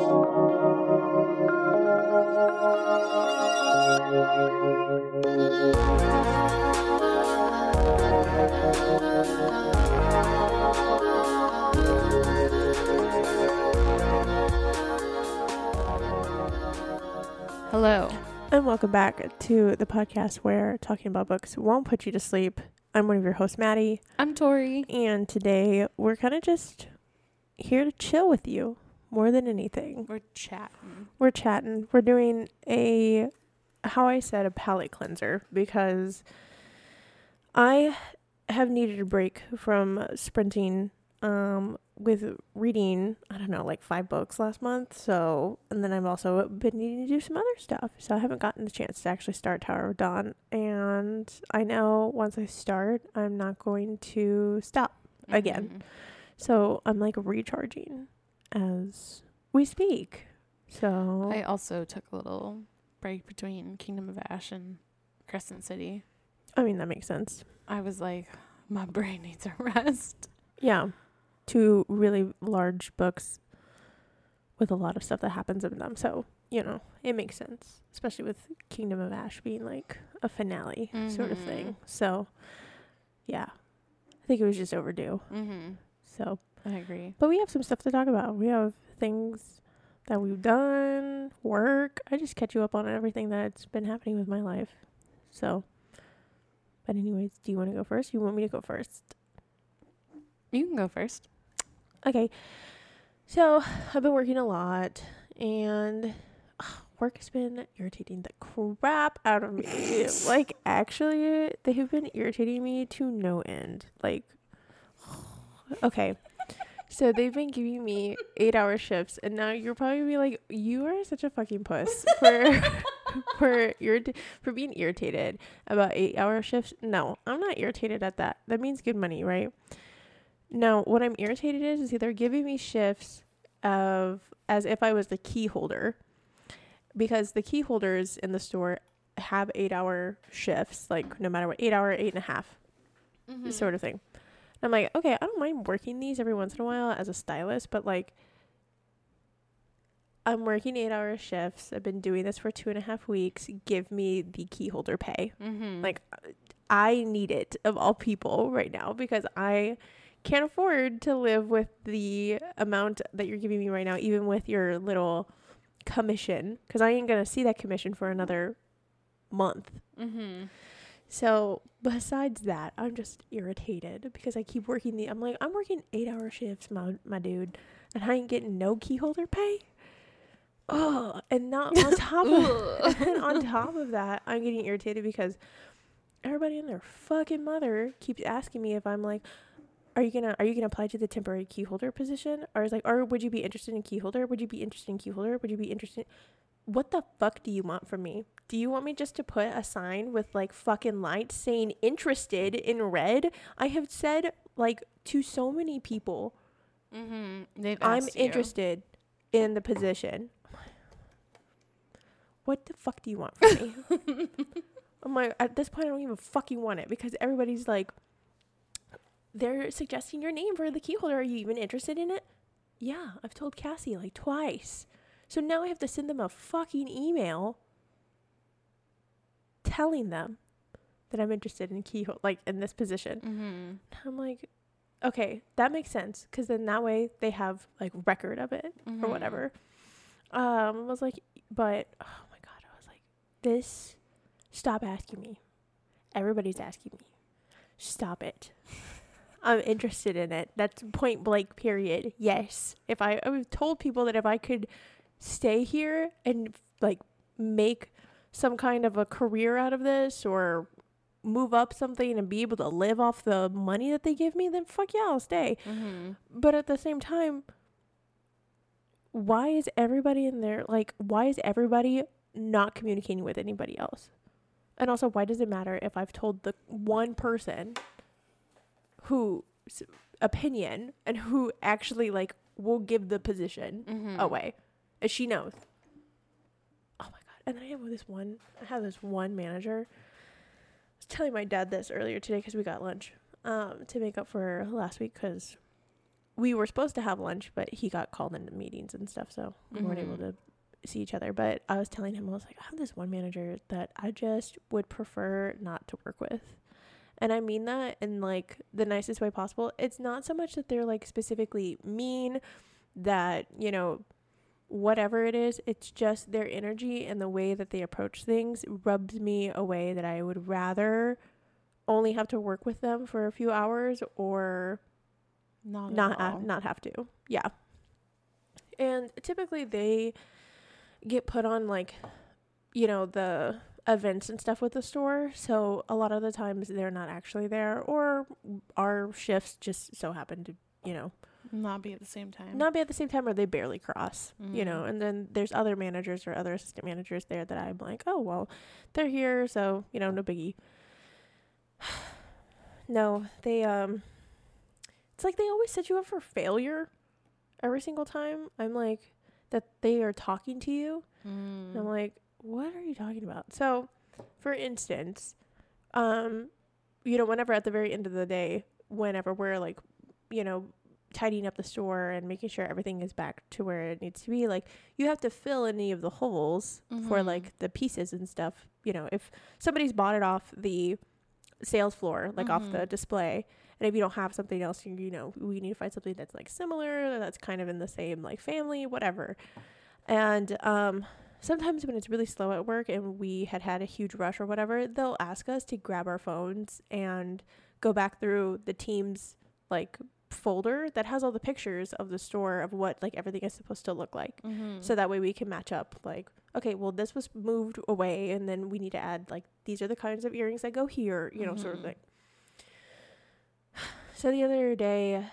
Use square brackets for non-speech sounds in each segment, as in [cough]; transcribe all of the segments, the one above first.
Hello. And welcome back to the podcast where talking about books won't put you to sleep. I'm one of your hosts, Maddie, I'm Tori. and today we're kind of just here to chill with you more than anything. We're chatting. We're chatting. We're doing a, how I said, a palate cleanser because I have needed a break from sprinting um, with reading, I don't know, like five books last month. So, and then I've also been needing to do some other stuff. So I haven't gotten the chance to actually start Tower of Dawn. And I know once I start, I'm not going to stop again. Mhm. So I'm like recharging as we speak. So I also took a little break between Kingdom of Ash and Crescent City. I mean, that makes sense. I was like, my [laughs] brain needs a rest. Yeah. Two really large books with a lot of stuff that happens in them. So, you know, it makes sense, especially with Kingdom of Ash being like a finale sort of Mhm. thing. So, yeah. I think it was just overdue. Mm-hmm. So, I agree. but we have some stuff to talk about. We have things that we've done, work. I just catch you up on everything that's been happening with my life. So, but anyways, do you want to go first? You want me to go first? You can go first. Okay. So I've been working a lot and work has been irritating the crap out of me. [laughs] like actually they have been irritating me to no end. Like [sighs] okay. So they've been giving me eight hour shifts and now you're probably be like, You are such a fucking puss for [laughs] for irrit- for being irritated about eight hour shifts. No, I'm not irritated at that. That means good money, right? No, what I'm irritated is is they're giving me shifts of as if I was the key holder. Because the key holders in the store have eight hour shifts, like no matter what, eight hour, eight and a half Mm-hmm. sort of thing. I'm like, okay, I don't mind working these every once in a while as a stylist, but like I'm working eight hour shifts. I've been doing this for two and a half weeks. Give me the key holder pay. Mm-hmm. Like I need it of all people right now because I can't afford to live with the amount that you're giving me right now, even with your little commission, because I ain't gonna see that commission for another month. mm-hmm. So besides that, I'm just irritated because I keep working the. I'm like, I'm working eight hour shifts, my my dude, and I ain't getting no key holder pay. Oh, and not on [laughs] top of and on top of that, I'm getting irritated because everybody and their fucking mother keeps asking me if I'm like, are you gonna are you gonna apply to the temporary key holder position? Or is like, or would you be interested in key holder? Would you be interested in key holder? Would you be interested? What the fuck do you want from me? Do you want me just to put a sign with like fucking lights saying interested in red? I have said like to so many people, Mm-hmm. They've I'm you. interested in the position. What the fuck do you want from me? [laughs] I'm like, at this point, I don't even fucking want it because everybody's like, they're suggesting your name for the key holder. Are you even interested in it? Yeah, I've told Cassie like twice. So now I have to send them a fucking email telling them that I'm interested in key hol- like in this position. Mm-hmm. I'm like, okay, that makes sense because then that way they have like record of it Mm-hmm. or whatever. Um, I was like, but oh my god, I was like, this. Stop asking me. Everybody's asking me. Stop it. [laughs] I'm interested in it. That's point blank. Period. Yes. If I, I've told people that if I could stay here and like make some kind of a career out of this or move up something and be able to live off the money that they give me, then fuck yeah, I'll stay. Mm-hmm. But at the same time, why is everybody in there like why is everybody not communicating with anybody else? And also, why does it matter if I've told the one person whose opinion and who actually like will give the position Mm-hmm. away? And she knows. Oh my god. And then I have this one I have this one manager. I was telling my dad this earlier today because we got lunch. Um, to make up for last week because we were supposed to have lunch, but he got called into meetings and stuff, so we weren't able Mhm. to see each other. But I was telling him, I was like, I have this one manager that I just would prefer not to work with. And I mean that in like the nicest way possible. It's not so much that they're like specifically mean, that, you know, whatever it is, it's just their energy and the way that they approach things rubs me away that I would rather only have to work with them for a few hours or Not not uh, ha- not have to. Yeah. And typically they get put on like you know the events and stuff with the store, so a lot of the times they're not actually there or our shifts just so happen to, you know, not be at the same time. not be at the same time or they barely cross, you know. Mhm. And then there's other managers or other assistant managers there that I'm like, "Oh, well, they're here, so, you know, no biggie." [sighs] no, they um it's like they always set you up for failure every single time. I'm like that they are talking to you. And I'm Mm. like, "What are you talking about?" So, for instance, um you know, whenever at the very end of the day, whenever we're like, you know, tidying up the store and making sure everything is back to where it needs to be, like you have to fill any of the holes for Mhm. like the pieces and stuff. You know, if somebody's bought it off the sales floor, like off the Mhm. display, and if you don't have something else, you, you know, we need to find something that's like similar, that's kind of in the same like family, whatever. And um sometimes when it's really slow at work and we had had a huge rush or whatever, they'll ask us to grab our phones and go back through the team's like folder that has all the pictures of the store of what like everything is supposed to look like. Mhm. So that way we can match up like, okay, well this was moved away and then we need to add like these are the kinds of earrings that go here, you know, sort of Mhm. thing. [sighs] So the other day,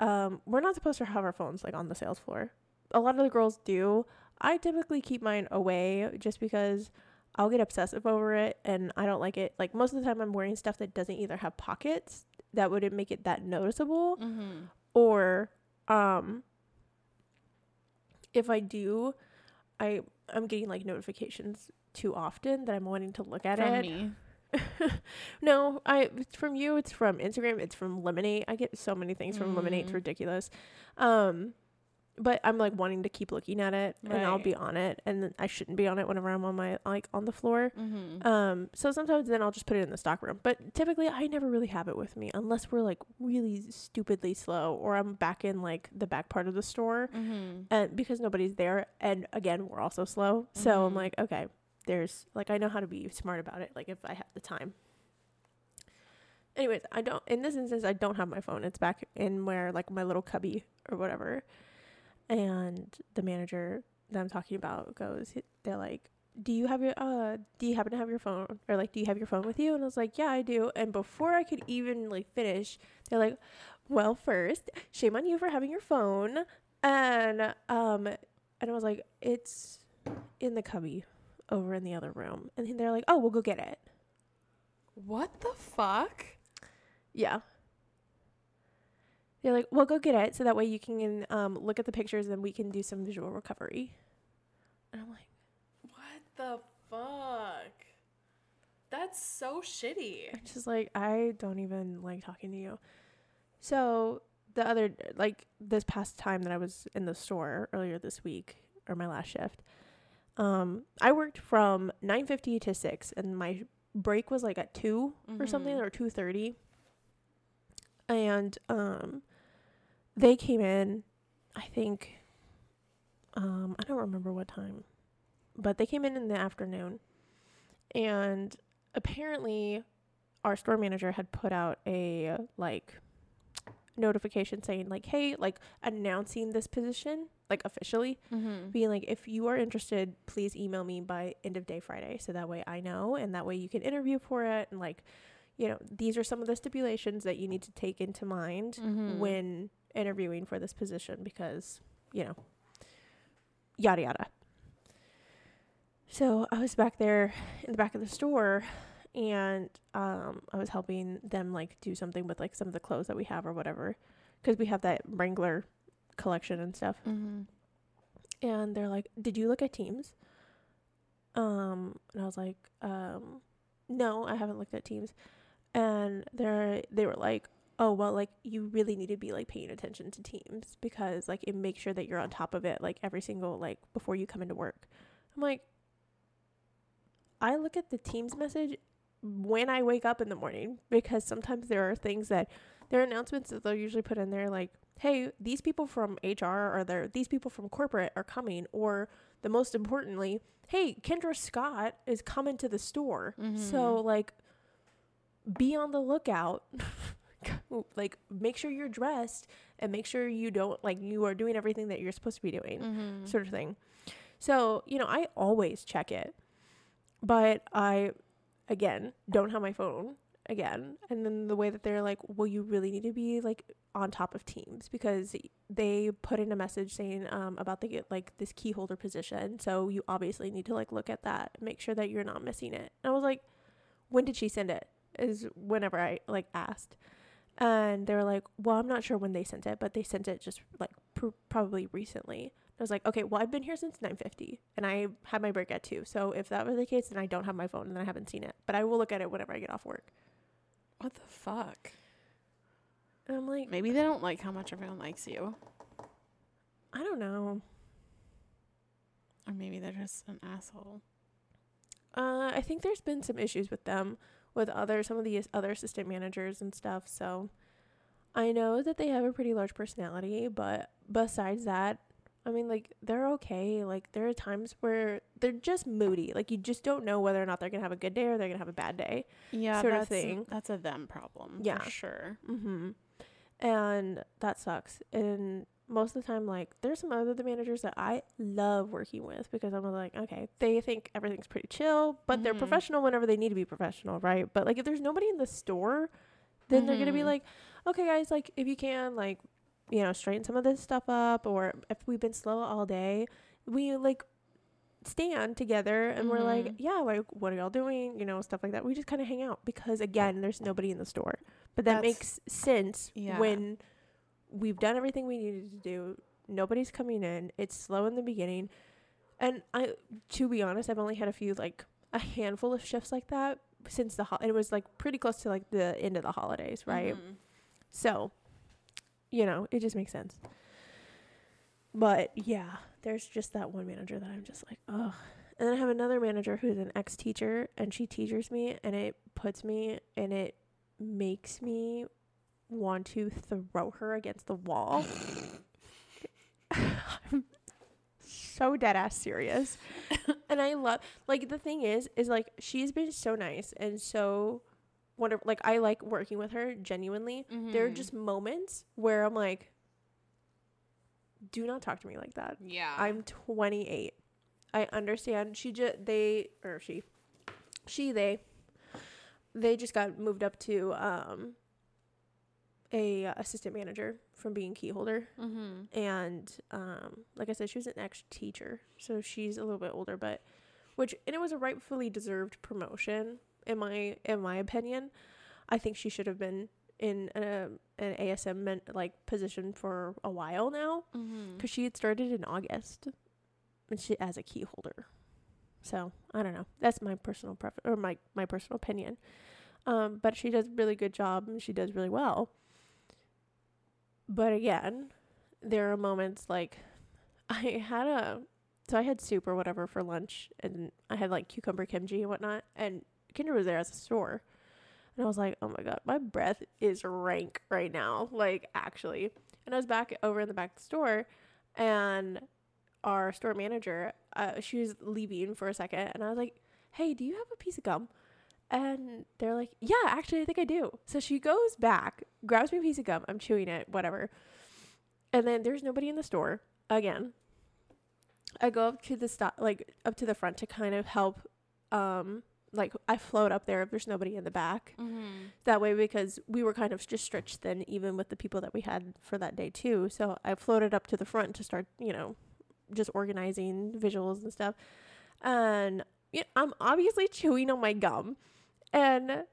um, we're not supposed to have our phones like on the sales floor. A lot of the girls do. I typically keep mine away just because I'll get obsessive over it and I don't like it. Like most of the time I'm wearing stuff that doesn't either have pockets that wouldn't make it that noticeable Mhm. or um if I do, I I'm getting like notifications too often that I'm wanting to look at From it. me. [laughs] no, I it's from you, it's from Instagram, it's from Lemonade. I get so many things from Lemonade, it's Mm. ridiculous. Um but I'm like wanting to keep looking at it and I'll be on it and I shouldn't be on it whenever I'm on my like on the floor. Mhm. Um, so sometimes then I'll just put it in the stock room. But typically I never really have it with me unless we're like really stupidly slow or I'm back in like the back part of the store Mhm. and because nobody's there and again we're also slow. So I'm Mhm. like, okay, there's like I know how to be smart about it, like if I have the time. Anyways, I don't in this instance I don't have my phone. It's back in where like my little cubby or whatever. And the manager that I'm talking about goes they're like, Do you have your uh do you happen to have your phone or like do you have your phone with you? And I was like, Yeah, I do. And before I could even like finish, they're like, Well first, shame on you for having your phone. And um and I was like, It's in the cubby over in the other room. And they're like, Oh, we'll go get it. What the fuck? Yeah. They're like, well, go get it so that way you can um, look at the pictures and we can do some visual recovery. And I'm like, What the fuck? That's so shitty. I'm just like, I don't even like talking to you. So the other, like this past time that I was in the store earlier this week or my last shift, um, I worked from 9.50 to 6 and my break was like at 2 or something or 2.30 and um they came in i think um i don't remember what time but they came in in the afternoon and apparently our store manager had put out a like notification saying like hey like announcing this position like officially Mhm. being like if you are interested please email me by end of day friday so that way i know and that way you can interview for it and like you know these are some of the stipulations that you need to take into mind Mhm. when interviewing for this position because you know yada yada so i was back there in the back of the store and um i was helping them like do something with like some of the clothes that we have or whatever because we have that wrangler collection and stuff Mhm. and they're like, "Did you look at Teams?" Um, and I was like, um, "No, I haven't looked at Teams." And they're they were like, oh well like you really need to be like paying attention to teams because like it makes sure that you're on top of it like every single like before you come into work. I'm like i look at the teams message when i wake up in the morning because sometimes there are things that there are announcements that they'll usually put in there like hey these people from hr or there these people from corporate are coming or the most importantly hey kendra scott is coming to the store. So mm-hmm. like be on the lookout [laughs] like make sure you're dressed and make sure you don't like you are doing everything that you're supposed to be doing Mm-hmm. sort of thing. So you know i always check it but i again don't have my phone again. And then the way that they're like well you really need to be like on top of teams because they put in a message saying um, about the like this key holder position. So you obviously need to like look at that make sure that you're not missing it. And i was like when did she send it? is whenever i like asked and they were like well i'm not sure when they sent it but they sent it just like pr- probably recently I was like, okay, well, I've been here since 9:50, and I had my break at two. So if that was the case, then I don't have my phone, and I haven't seen it. But I will look at it whenever I get off work. What the fuck? And I'm like, Maybe they don't like how much everyone likes you. I don't know. Or maybe they're just an asshole. Uh, I think there's been some issues with them, with other some of the other assistant managers and stuff. So I know that they have a pretty large personality, but besides that, I mean, like they're okay. Like there are times where they're just moody. Like you just don't know whether or not they're gonna have a good day or they're gonna have a bad day. Yeah, Sort of thing. That's a them problem. Yeah. For sure. Mm-hmm. And that sucks. And most of the time, like, there's some other the managers that I love working with because I'm like, okay, they think everything's pretty chill, but they're Mhm. professional whenever they need to be professional, right? But like, if there's nobody in the store, then they're gonna be Mhm. like, okay, guys, like, if you can, like, you know, straighten some of this stuff up, or if we've been slow all day, we like stand together and we're like, Mhm. yeah, like, what are y'all doing? You know, stuff like that. We just kind of hang out because again, there's nobody in the store. But that That's- makes sense Yeah. when we've done everything we needed to do. Nobody's coming in. It's slow in the beginning. And I to be honest, I've only had a few like a handful of shifts like that since the ho- it was like pretty close to like the end of the holidays, right? Mhm. So, you know, it just makes sense. But yeah, there's just that one manager that I'm just like, ugh. And then I have another manager who's an ex teacher and she teaches me and it puts me and it makes me want to throw her against the wall. [laughs] [laughs] I'm so dead ass serious. [laughs] and I love like the thing is is like she's been so nice and so wonderful like I like working with her genuinely there are Mhm. just moments where I'm like, do not talk to me like that. Yeah. I'm 28. I understand. She just they or she, she they, they just got moved up to um, a uh, assistant manager from being key holder, Mm-hmm. and um, like I said, she was an ex teacher, so she's a little bit older, but which and it was a rightfully deserved promotion in my in my opinion. I think she should have been in a, an ASM men- like position for a while now Mm-hmm. because she had started in August, and she as a key holder. So I don't know. That's my personal preference or my my personal opinion. Um, but she does a really good job and she does really well. But again, there are moments like [laughs] I had a so I had soup or whatever for lunch and I had like cucumber kimchi and whatnot and Kendra was there as a store. And I was like, oh my god, my breath is rank right now. Like actually. And I was back over in the back of the store and our store manager, uh, she was leaving for a second and I was like, hey, do you have a piece of gum? And they're like, yeah, actually, I think I do. So she goes back, grabs me a piece of gum. I'm chewing it, whatever. And then there's nobody in the store again. I go up to the stop, like up to the front to kind of help. Um, like I float up there if there's nobody in the back. Mm-hmm. That way, because we were kind of just stretched thin, even with the people that we had for that day too. So I floated up to the front to start, you know, just organizing visuals and stuff. And you know, I'm obviously [laughs] chewing on my gum, and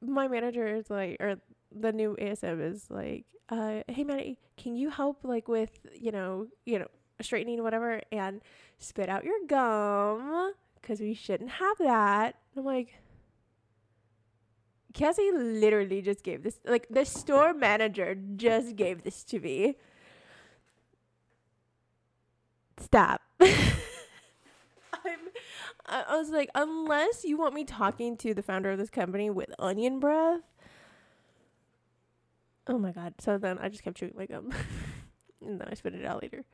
my manager is like, or the new ASM is like, uh, "Hey, Maddie, can you help like with you know, you know, straightening whatever and spit out your gum because we shouldn't have that." And I'm like, Cassie literally just gave this like the store manager just gave this to me. Stop. [laughs] I I was like, unless you want me talking to the founder of this company with onion breath. Oh my god. So then I just kept chewing my gum. [laughs] and then I spit it out later.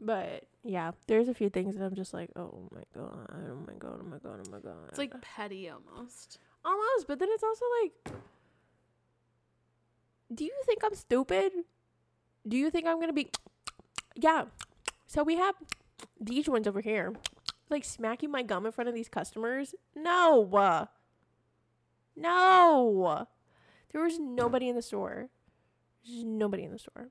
But yeah, there's a few things that I'm just like, oh my god, oh my god, oh my god, oh my god. It's like petty almost. almost, but then it's also like, do you think I'm stupid? Do you think I'm gonna be? [tsk] Yeah. So we have these ones over here, like smacking my gum in front of these customers. No. No. There was nobody in the store. There's nobody in the store.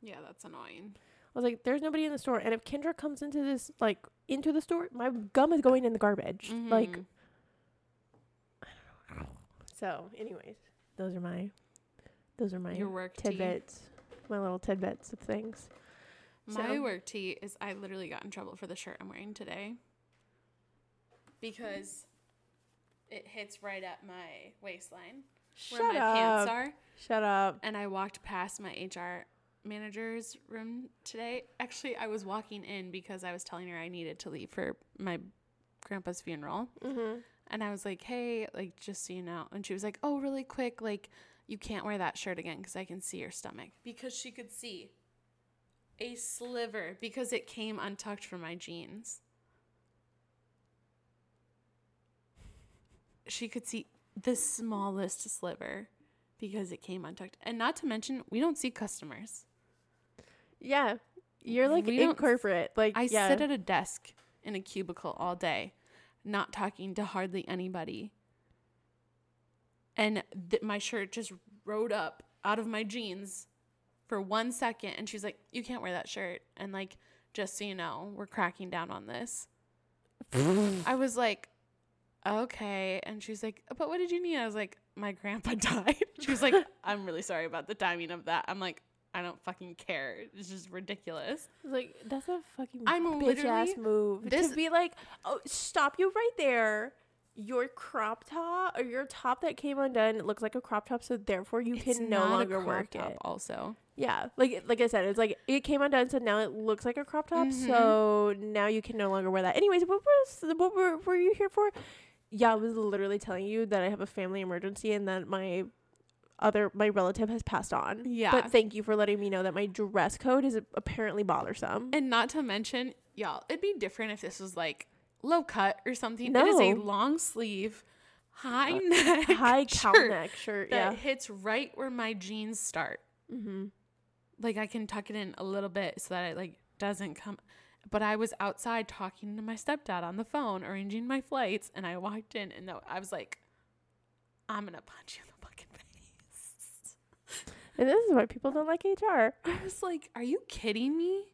Yeah, that's annoying. I was like, there's nobody in the store. And if Kendra comes into this, like, into the store, my gum is going in the garbage. Like, Mhm. so, anyways, those are my, those are my your work tea. tidbits, my little tidbits of things. My So- work tee is I literally got in trouble for the shirt I'm wearing today because it hits right at my waistline where Shut my up. pants are. Shut up. And I walked past my HR manager's room today. Actually, I was walking in because I was telling her I needed to leave for my grandpa's funeral. Mm-hmm. And I was like, hey, like, just so you know. And she was like, oh, really quick, like, you can't wear that shirt again because I can see your stomach. Because she could see a sliver because it came untucked from my jeans. She could see the smallest sliver because it came untucked. And not to mention, we don't see customers. Yeah. You're like We in don't- corporate. Like, I yeah. sit at a desk in a cubicle all day, not talking to hardly anybody. And th- my shirt just rode up out of my jeans for one second. And she's like, You can't wear that shirt. And, like, just so you know, we're cracking down on this. [laughs] I was like, Okay. And she's like, But what did you need? I was like, My grandpa [laughs] died. She was like, [laughs] I'm really sorry about the timing of that. I'm like, I don't fucking care. It's just ridiculous. like, that's a fucking I'm bitch ass move. this- to be like, oh, stop you right there. Your crop top or your top that came undone it looks like a crop top, so therefore you It's can no not a longer top it. Also, Yeah, like like I said, it's like it came undone, so now it looks like a crop top. Mhm. So now you can no longer wear that. Anyways, what was what were, were you here for? Yeah, I was literally telling you that I have a family emergency and that my other my relative has passed on. Yeah. but thank you for letting me know that my dress code is apparently bothersome. and not to mention, y'all, it'd be different if this was like low cut or something. It is a long sleeve, high neck, High cow neck shirt. that Yeah. hits right where my jeans start. Mm-hmm. Like I can tuck it in a little bit so that it like doesn't come. But I was outside talking to my stepdad on the phone, arranging my flights, and I walked in, and I was like, "I'm gonna punch you in the fucking [laughs] face." And this is why people don't like HR. I was like, "Are you kidding me?"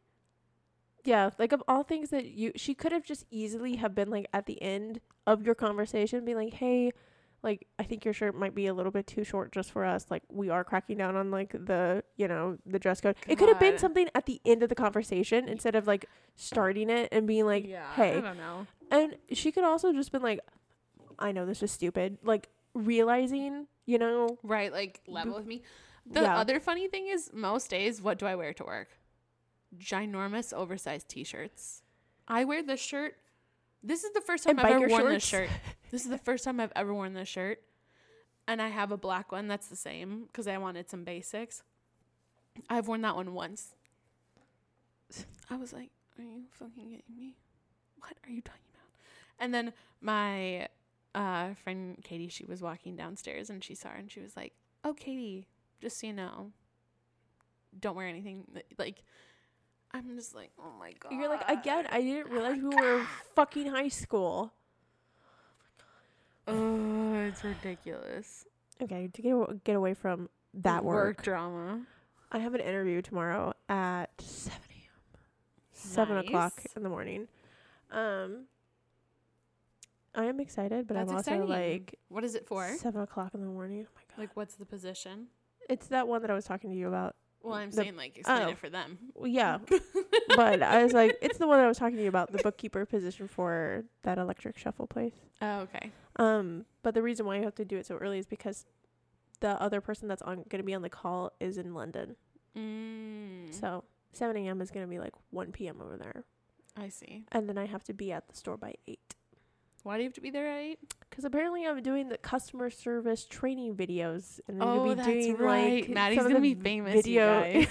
Yeah, like of all things that you she could have just easily have been like at the end of your conversation being like, "Hey, like I think your shirt might be a little bit too short just for us. Like we are cracking down on like the, you know, the dress code." It could have been something at the end of the conversation instead of like starting it and being like, I "Hey." don't know. And she could also just been like, "I know this is stupid." Like realizing, you know, Right, like level with me. The Yeah. other funny thing is, most days, what do I wear to work? Ginormous, oversized T-shirts. I wear this shirt. This is the first time And I've ever worn this shirt. [laughs] This is the first time I've ever worn this shirt, and I have a black one that's the same because I wanted some basics. I've worn that one once. I was like, "Are you fucking kidding me? What are you talking about?" And then my uh, friend Katie, she was walking downstairs and she saw her and she was like, "Oh, Katie, just so you know, don't wear anything like." I'm just like, "Oh my god!" you're like, "Again, I didn't Oh realize my we were fucking high school." Oh, it's ridiculous. Okay, to get get away from that work. drama. I have an interview tomorrow at seven a.m. Seven o'clock in the morning. Um, I am excited, but That's I'm also exciting. like What is it for? seven o'clock in the morning. Oh my god! Like, what's the position? it's that one that I was talking to you about. Well, I'm The- saying like explain oh. it for them. Well, yeah, [laughs] but I was like, it's the one I was talking to you about, the bookkeeper position for that electric shuffle place. Oh, okay. Um, but the reason why you have to do it so early is because the other person that's on gonna be on the call is in London. Mm, So 7 a.m. is gonna be like 1 p.m. over there, I see. and then I have to be at the store by eight. Why do you have to be there at eight? Because apparently I'm doing the customer service training videos, and I'm Oh, gonna be oh, that's doing right. like Maddie's gonna be famous. video. [laughs]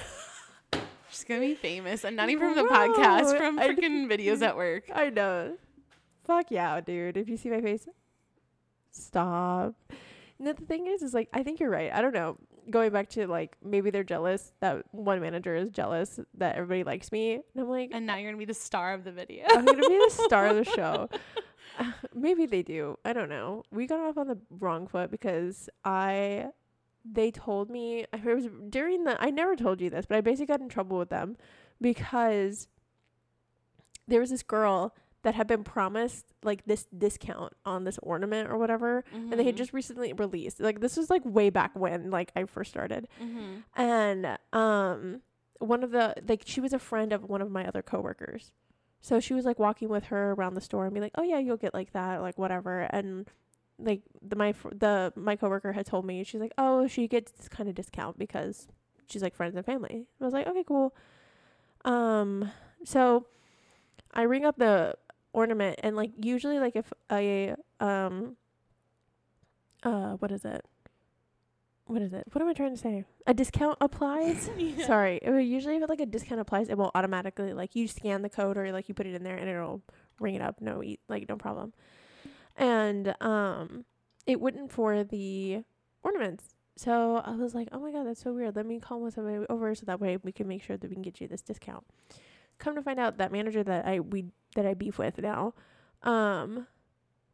She's gonna be famous, and not even from the podcast, from freaking videos at work. [laughs] I know. Fuck yeah, dude. If you see my face, stop. No, the thing is, is like, I think you're right. I don't know. Going back to like, maybe they're jealous that one manager is jealous that everybody likes me. And I'm like, And now you're gonna be the star of the video. I'm going to be the star of the show. [laughs] [laughs] maybe they do. I don't know. We got off on the wrong foot because I, they told me, it was during the, I never told you this, but I basically got in trouble with them because there was this girl that had been promised like this discount on this ornament or whatever and they had Mhm. just recently released like this was like way back when like I first started Mhm. and um one of the like she was a friend of one of my other coworkers so she was like walking with her around the store and be like oh yeah you'll get like that like whatever. And like the my the my coworker had told me she's like oh she gets this kind of discount because she's like friends and family. I was like okay cool. Um so I ring up the ornament and like usually like if a um uh what is it what is it what am I trying to say a discount applies [laughs] Yeah. Sorry. It usually if like a discount applies, it will automatically like you scan the code or like you put it in there and it'll ring it up. No, e- like no problem. And um, it wouldn't for the ornaments. So I was like, oh my god, that's so weird. Let me call somebody over so that way we can make sure that we can get you this discount. Come to find out, that manager that I we that I beef with now, um,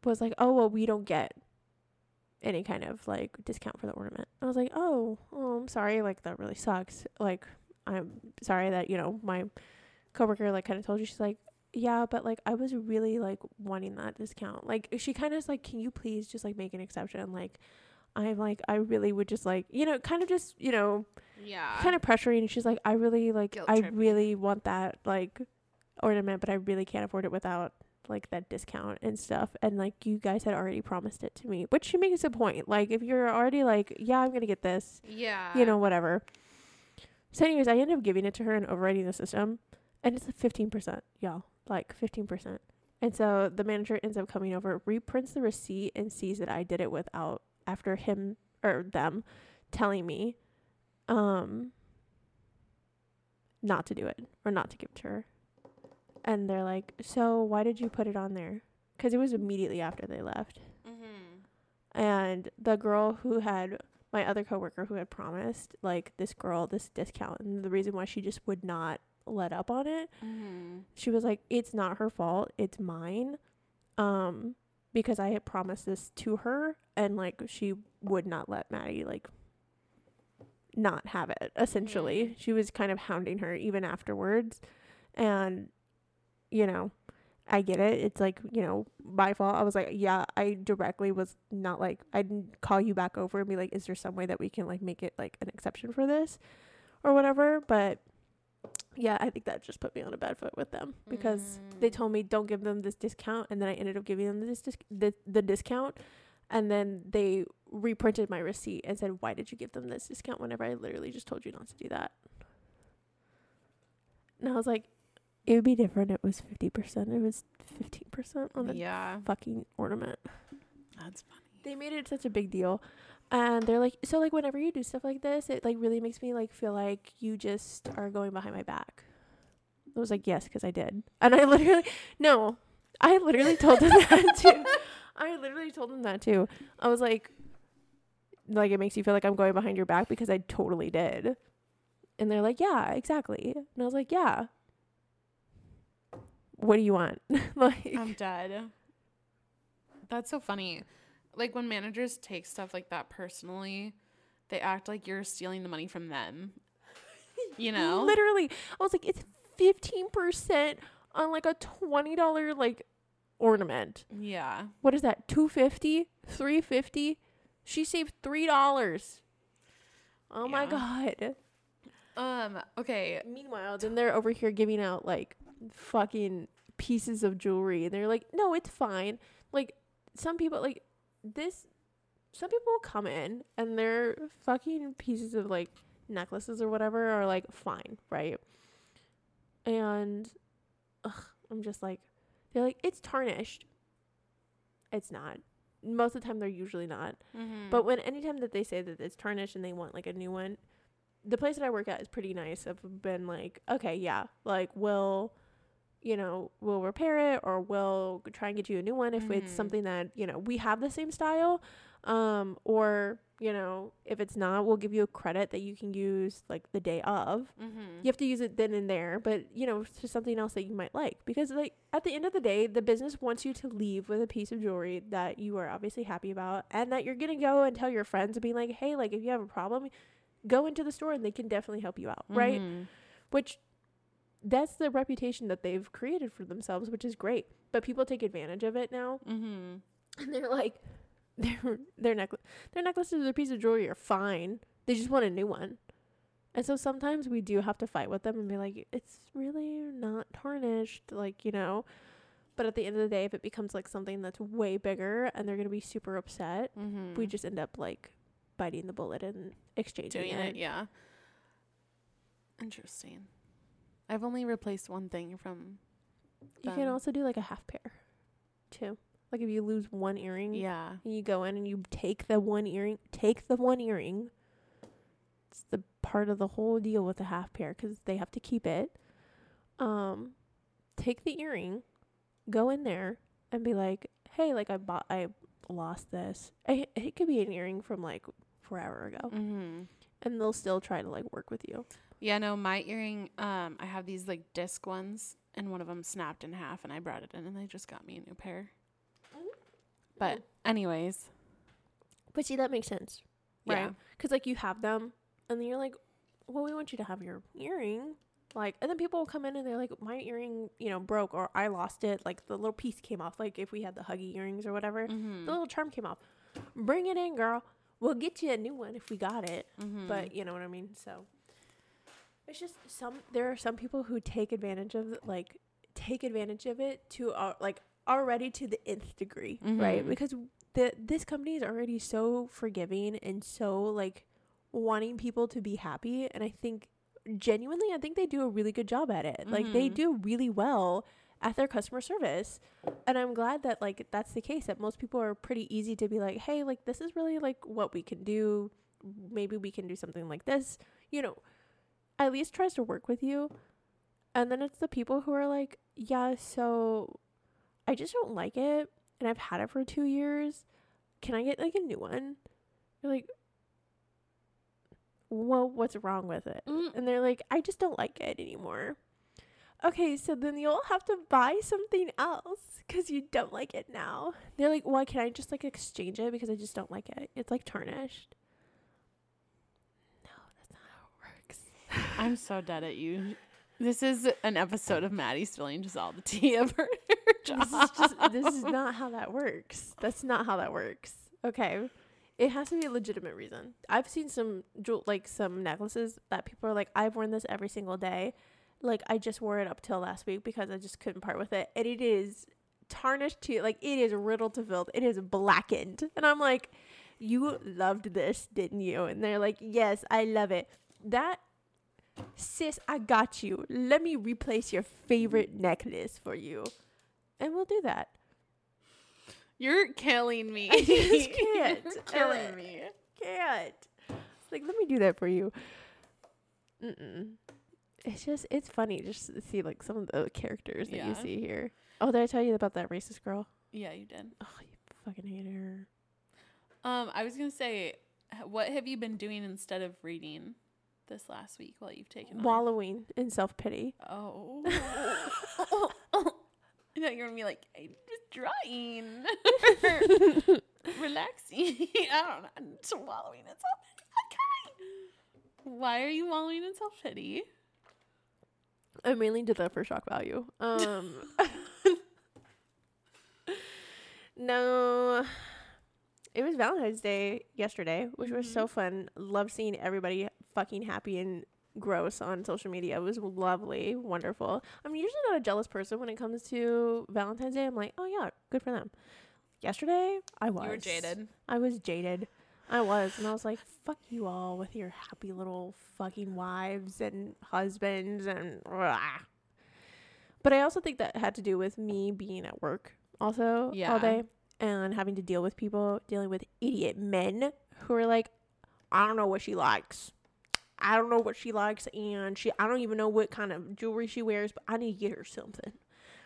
was like, oh well, we don't get any kind of like discount for the ornament. I was like, oh, oh, I'm sorry. Like that really sucks. Like I'm sorry that you know my coworker like kind of told you. She's like, yeah, but like I was really like wanting that discount. Like she kind of like, can you please just like make an exception? Like I'm like I really would just like you know kind of just you know Yeah. kind of pressuring. And she's like, I really like Guilt I tripping. really want that like ornament, but I really can't afford it without like that discount and stuff. And like you guys had already promised it to me, which she makes a point. Like if you're already like, yeah, I'm gonna get this, yeah. you know, whatever. So, anyways, I ended up giving it to her and overriding the system, and it's fifteen percent, y'all, like fifteen percent. And so the manager ends up coming over, reprints the receipt, and sees that I did it without after him or them telling me, um, not to do it or not to give it to her. And they're like, "So why did you put it on there?" Because it was immediately after they left Mhm. and the girl who had my other coworker who had promised like this girl this discount and the reason why she just would not let up on it Mhm. she was like it's not her fault it's mine um because i had promised this to her and like she would not let maddie like not have it essentially Mm. she was kind of hounding her even afterwards and you know I get it. It's like, you know, my fault. I was like, yeah, I directly was not like, I didn't call you back over and be like, is there some way that we can like make it like an exception for this or whatever? But yeah, I think that just put me on a bad foot with them because they Mm. told me don't give them this discount. And then I ended up giving them this, dis- the, the discount. And then they reprinted my receipt and said, why did you give them this discount whenever I literally just told you not to do that? And I was like, it would be different. It was 50%. It was 15% on the Yeah. fucking ornament. That's funny. They made it such a big deal. And they're like, so like whenever you do stuff like this, it like really makes me like feel like you just are going behind my back. I was like, yes, because I did. And I [laughs] literally, no, I literally told them that [laughs] too. I literally told them that too. I was like, like it makes you feel like I'm going behind your back because I totally did. And they're like, yeah, exactly. And I was like, yeah. What do you want? [laughs] like, I'm dead. That's so funny. Like when managers take stuff like that personally, they act like you're stealing the money from them. [laughs] You know? Literally. I was like, it's 15% on like a $20 like ornament. Yeah. What is that? 250 350 She saved $3. Oh my god. Um, okay. Meanwhile, then they're over here giving out like fucking pieces of jewelry and they're like, "No, it's fine." Like some people like this some people will come in and their fucking pieces of like necklaces or whatever are like fine, right? And ugh, I'm just like, they're like, it's tarnished. It's not. Most of the time, they're usually not. Mm-hmm. But when anytime that they say that it's tarnished and they want like a new one, the place that I work at is pretty nice. I've been like, okay, yeah, like we'll, you know, we'll repair it or we'll try and get you a new one if it's Mhm. something that you know we have the same style, um, or you know if it's not, we'll give you a credit that you can use like the day of. mm-hmm. You have to use it then and there, but you know, to something else that you might like. Because like at the end of the day, the business wants you to leave with a piece of jewelry that you are obviously happy about and that you're gonna go and tell your friends and be like, Hey, like if you have a problem, go into the store and they can definitely help you out. Right? Mhm. Which that's the reputation that they've created for themselves, which is great. But people take advantage of it now Mhm. and they're like [laughs] their their necklace their necklaces or their piece of jewelry are fine. They just want a new one. And so sometimes we do have to fight with them and be like, it's really not tarnished, like, you know. But at the end of the day, if it becomes like something that's way bigger and they're gonna be super upset, Mhm. we just end up like biting the bullet and exchanging doing it. it. Yeah. Interesting. I've only replaced one thing from. You can also do like a half pair too. Like if you lose one earring, Yeah. and you go in and you take the one earring, take the one earring. It's the part of the whole deal with the half pair because they have to keep it. Um, take the earring, go in there and be like, "Hey, like I bought, I lost this. I, it could be an earring from like forever ago, Mm-hmm. and they'll still try to like work with you. Yeah. No, my earring. Um, I have these like disc ones, and one of them snapped in half, and I brought it in, and they just got me a new pair. But anyways, But see, that makes sense, right? yeah. Because like you have them, and then you're like, "Well, we want you to have your earring." Like, and then people will come in and they're like, "My earring, you know, broke, or I lost it. Like the little piece came off. Like if we had the huggy earrings or whatever, Mm-hmm. the little charm came off. Bring it in, girl. We'll get you a new one if we got it. mm-hmm. But you know what I mean. So it's just some. There are some people who take advantage of like take advantage of it to uh, like already to the nth degree, right? Mhm. Because the this company is already so forgiving and so like wanting people to be happy, and I think genuinely, I think they do a really good job at it. Like they Mhm. do really well at their customer service. And I'm glad that like that's the case that most people are pretty easy to be like, "Hey, like this is really like what we can do. Maybe we can do something like this." You know, at least tries to work with you. And then it's the people who are like, "Yeah, so I just don't like it and I've had it for 2 years. Can I get like a new one?" You're like, "Well, what's wrong with it?" Mm. And they're like, I just don't like it anymore. Okay, so then you'll have to buy something else because you don't like it now. They're like, why can't I just like exchange it because I just don't like it? It's like tarnished. No, that's not how it works. I'm so dead at you. This is an episode of Maddie spilling just all the tea of her job. This is just this is not how that works. That's not how that works. Okay. It has to be a legitimate reason. I've seen some jewel like some necklaces that people are like, I've worn this every single day. Like I just wore it up till last week because I just couldn't part with it. And it is tarnished to like it is riddled to filth. It is blackened. And I'm like, You loved this, didn't you? And they're like, Yes, I love it. That sis, I got you. Let me replace your favorite necklace for you. And we'll do that. You're killing me. [laughs] I just can't. You're [laughs] Uh, killing me. Can't. It's like, let me do that for you. Mm-mm. It's just, it's funny just to see like some of the characters that you see here. Oh, did I tell you about that racist girl? Yeah, you did. Oh, you fucking hate her. Um, I was gonna say, what have you been doing instead of reading this last week while you've taken off? Wallowing in self pity. Oh. [laughs] [laughs] I thought you were gonna be like, I'm just drawing, [laughs] relaxing. I don't know, I'm just wallowing in self pity. Okay. Why are you wallowing in self pity? I mainly did that for shock value. Um, no, it was Valentine's Day yesterday, which was so fun. Love seeing everybody fucking happy and gross on social media. It was lovely, wonderful. I'm usually not a jealous person when it comes to Valentine's Day. I'm like, oh yeah, good for them. Yesterday, I was. You were jaded. I was jaded. I was, and I was like, "Fuck you all with your happy little fucking wives and husbands and." Rah. But I also think that had to do with me being at work also Yeah. all day and having to deal with people dealing with idiot men who are like, "I don't know what she likes. I don't know what she likes, and she I don't even know what kind of jewelry she wears, but I need to get her something."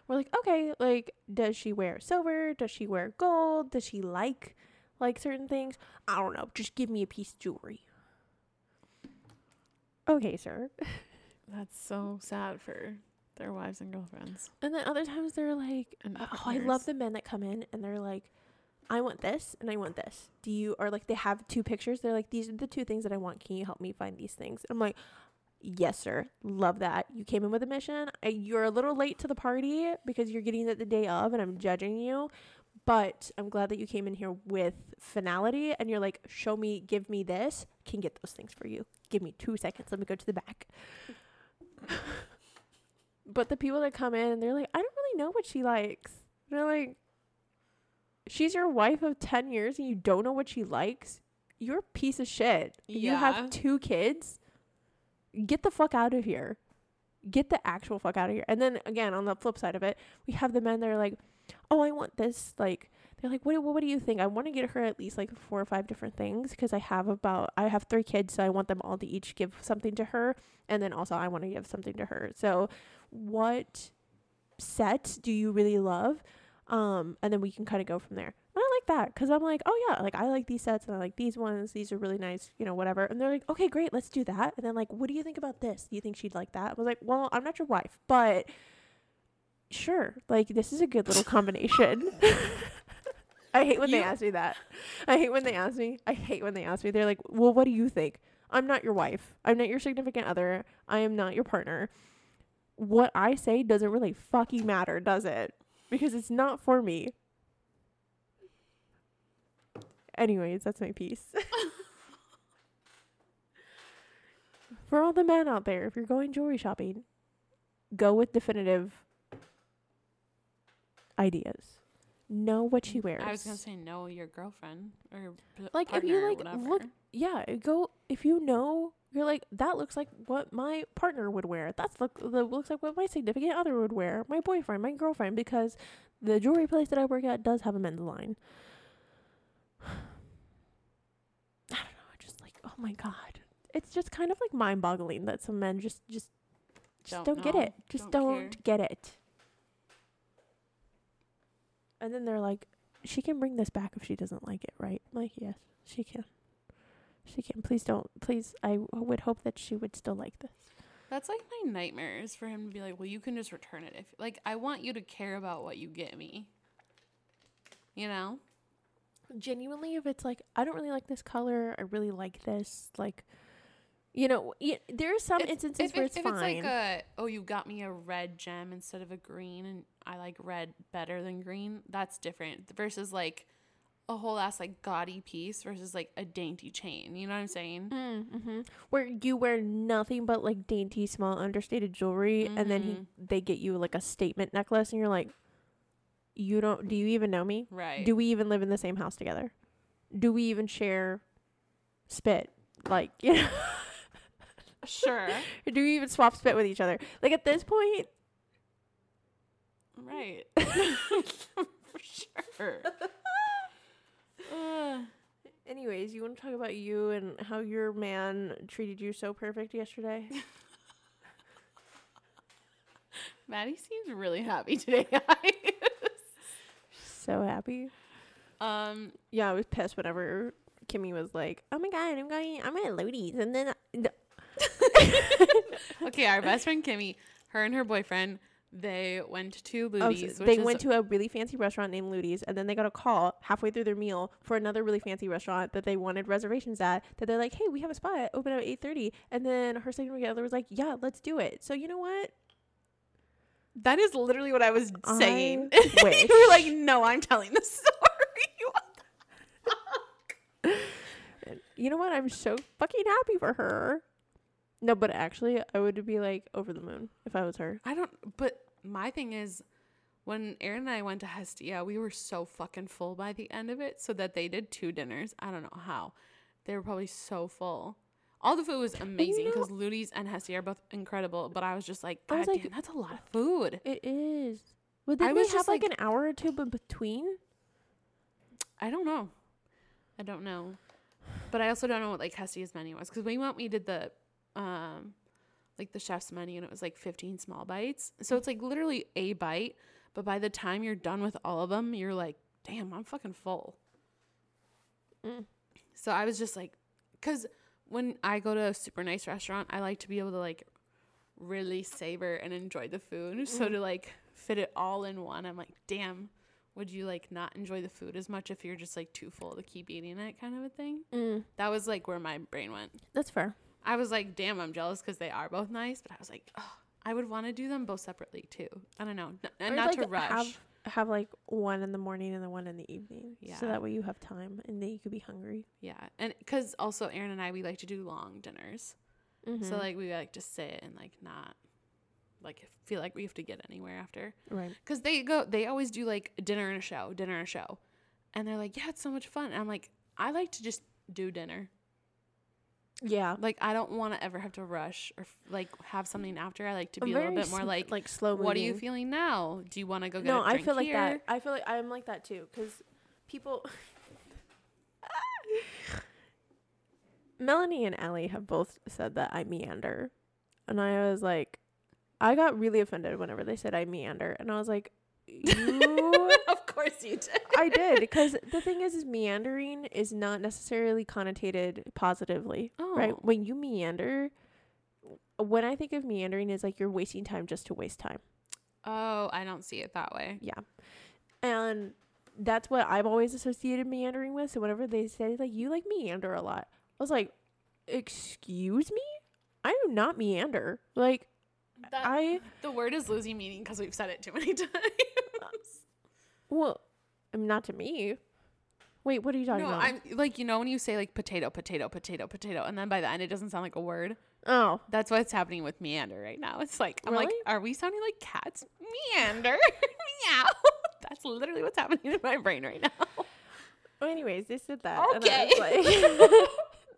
We're like, okay, like, does she wear silver? Does she wear gold? Does she like like certain things? I don't know. Just give me a piece of jewelry. Okay, sir. [laughs] That's so sad for their wives and girlfriends. And then other times they're like, And oh, I love the men that come in and they're like, I want this and I want this. Do you, or like they have two pictures. They're like, these are the two things that I want. Can you help me find these things? I'm like, yes, sir. Love that. You came in with a mission. I, you're a little late to the party because you're getting it the day of and I'm judging you. But I'm glad that you came in here with finality and you're like, show me, give me this. Can get those things for you. Give me two seconds. Let me go to the back. [laughs] but the people that come in and they're like, I don't really know what she likes. They're like, she's your wife of 10 years and you don't know what she likes. You're a piece of shit. You have two kids. Get the fuck out of here. Get the actual fuck out of here. And then again, on the flip side of it, we have the men that are like, oh, I want this. Like, they're like, what, what do you think? I want to get her at least like four or five different things because I have about, I have three kids, so I want them all to each give something to her. And then also, I want to give something to her. So, what set do you really love? Um, and then we can kind of go from there. And I like that because I'm like, oh yeah, like I like these sets and I like these ones. These are really nice, you know, whatever. And they're like, okay, great, let's do that. And then like, what do you think about this? Do you think she'd like that? I was like, well, I'm not your wife, but sure, like this is a good little combination. [laughs] I hate when they ask me that. I hate when they ask me. I hate when they ask me. They're like, well, what do you think? I'm not your wife. I'm not your significant other. I am not your partner. What I say doesn't really fucking matter, does it? Because it's not for me. Anyways, that's my piece. [laughs] for all the men out there, if you're going jewelry shopping, go with definitive ideas. Know what she wears. I was gonna say know your girlfriend or Like, if you, like, look- yeah, go if you know you're like that looks like what my partner would wear. That's look that looks like what my significant other would wear, my boyfriend, my girlfriend, because the jewelry place that I work at does have a men's line. [sighs] I don't know, just like oh my god, it's just kind of like mind boggling that some men just just just Don't don't, get it, just don't don't, get it. And then they're like, she can bring this back if she doesn't like it, right? I'm like, yes, she can. She can. Please don't. Please, I w- would hope that she would still like this. That's like my nightmares for him to be like, well, you can just return it if like I want you to care about what you get me. You know? Genuinely, if it's like, I don't really like this color, I really like this, like, you know, y- there are some It's- instances if, where it's if fine. it's like a oh you got me a red gem instead of a green and I like red better than green, that's different versus like a whole ass like gaudy piece versus like a dainty chain. You know what I'm saying? mm-hmm. Where you wear nothing but like dainty, small, understated jewelry, and then he Mhm. they get you like a statement necklace, and you're like, you don't. Do you even know me? Right. Do we even live in the same house together? Do we even share spit? Like, [laughs] you know, sure. [laughs] do we even swap spit with each other? Like at this point, right. [laughs] For sure. [sighs] Anyways, you want to talk about you and how your man treated you so perfect yesterday? [laughs] Maddie seems really happy today. [laughs] so happy. um, Yeah, I was pissed whenever Kimmy was like, "Oh my god, I'm going, I'm at Lodi's," and then [laughs] okay, our best friend Kimmy, her and her boyfriend, they went to Oh, so they went to a really fancy restaurant named Ludi's, and then they got a call halfway through their meal for another really fancy restaurant that they wanted reservations at. That they're like, "Hey, we have a spot open at eight 30. And then her significant other was like, "Yeah, let's do it." So you know what? That is literally what I was I saying. [laughs] wish. you were like, no, I'm telling the [laughs] story. [laughs] You know what? I'm so fucking happy for her. No, but actually, I would be like over the moon if I was her. I don't. But my thing is, when Aaron and I went to Hestia, we were so fucking full by the end of it, so that they did two dinners. I don't know how. They were probably so full. All the food was amazing because Ludi's and Hestia are both incredible, but I was just like, I God was damn, that's a lot of food. It is. But I did was they have like, like- an hour or two in between? I don't know. I don't know. But I also don't know what like Hestia's menu was because we went, we did the, um, like the chef's menu and it was like 15 small bites. So it's like literally a bite, but by the time you're done with all of them, you're like, damn, I'm fucking full. Mm. So I was just like, because when I go to a super nice restaurant, I like to be able to like really savor and enjoy the food. [laughs] So Mm. to like fit it all in one, I'm like, damn, would you like not enjoy the food as much if you're just like too full to keep eating it kind of a thing? Mm, That was like where my brain went. that's fair. I was like, damn, I'm jealous because they are both nice, but I was like, oh, I would want to do them both separately too. I don't know, N- and Or, not like, to rush. Have, have like one in the morning and then one in the evening. Yeah. So that way you have time and then you could be hungry. yeah, and because also Aaron and I we like to do long dinners, Mm-hmm. so like we like to sit and like not like feel like we have to get anywhere after. right. Because they go, they always do like dinner and a show, dinner and a show, and they're like, yeah, it's so much fun. And I'm like, I like to just do dinner. Yeah. Like I don't want to ever have to rush or f- like have something after. I like to be a little bit more like, like slow moving. what are you feeling now? Do you want to go get No, a I feel like here? that. I feel like I'm like that too because people. [laughs] Melanie and Allie have both said that I meander, and I was like, I got really offended whenever they said I meander, and I was like, [laughs] you. Course you did. I did [laughs] because the thing is, is meandering is not necessarily connotated positively, Oh, right? When you meander, when I think of meandering, is like you're wasting time just to waste time. Oh, I don't see it that way. Yeah. And that's what I've always associated meandering with. So whenever they say like you like meander a lot, I was like, "Excuse me? I do not meander." Like That, I the word is losing meaning because we've said it too many [laughs] times. Well, not to me. Wait, what are you talking no, about? I'm like you know when you say like potato, potato, potato, potato, and then by the end it doesn't sound like a word. oh, That's what's happening with meander right now. It's like I'm like, are we sounding like cats? Meander, [laughs] meow. [laughs] That's literally what's happening in my brain right now. [laughs] well, anyways, they said that. Okay. And I was like,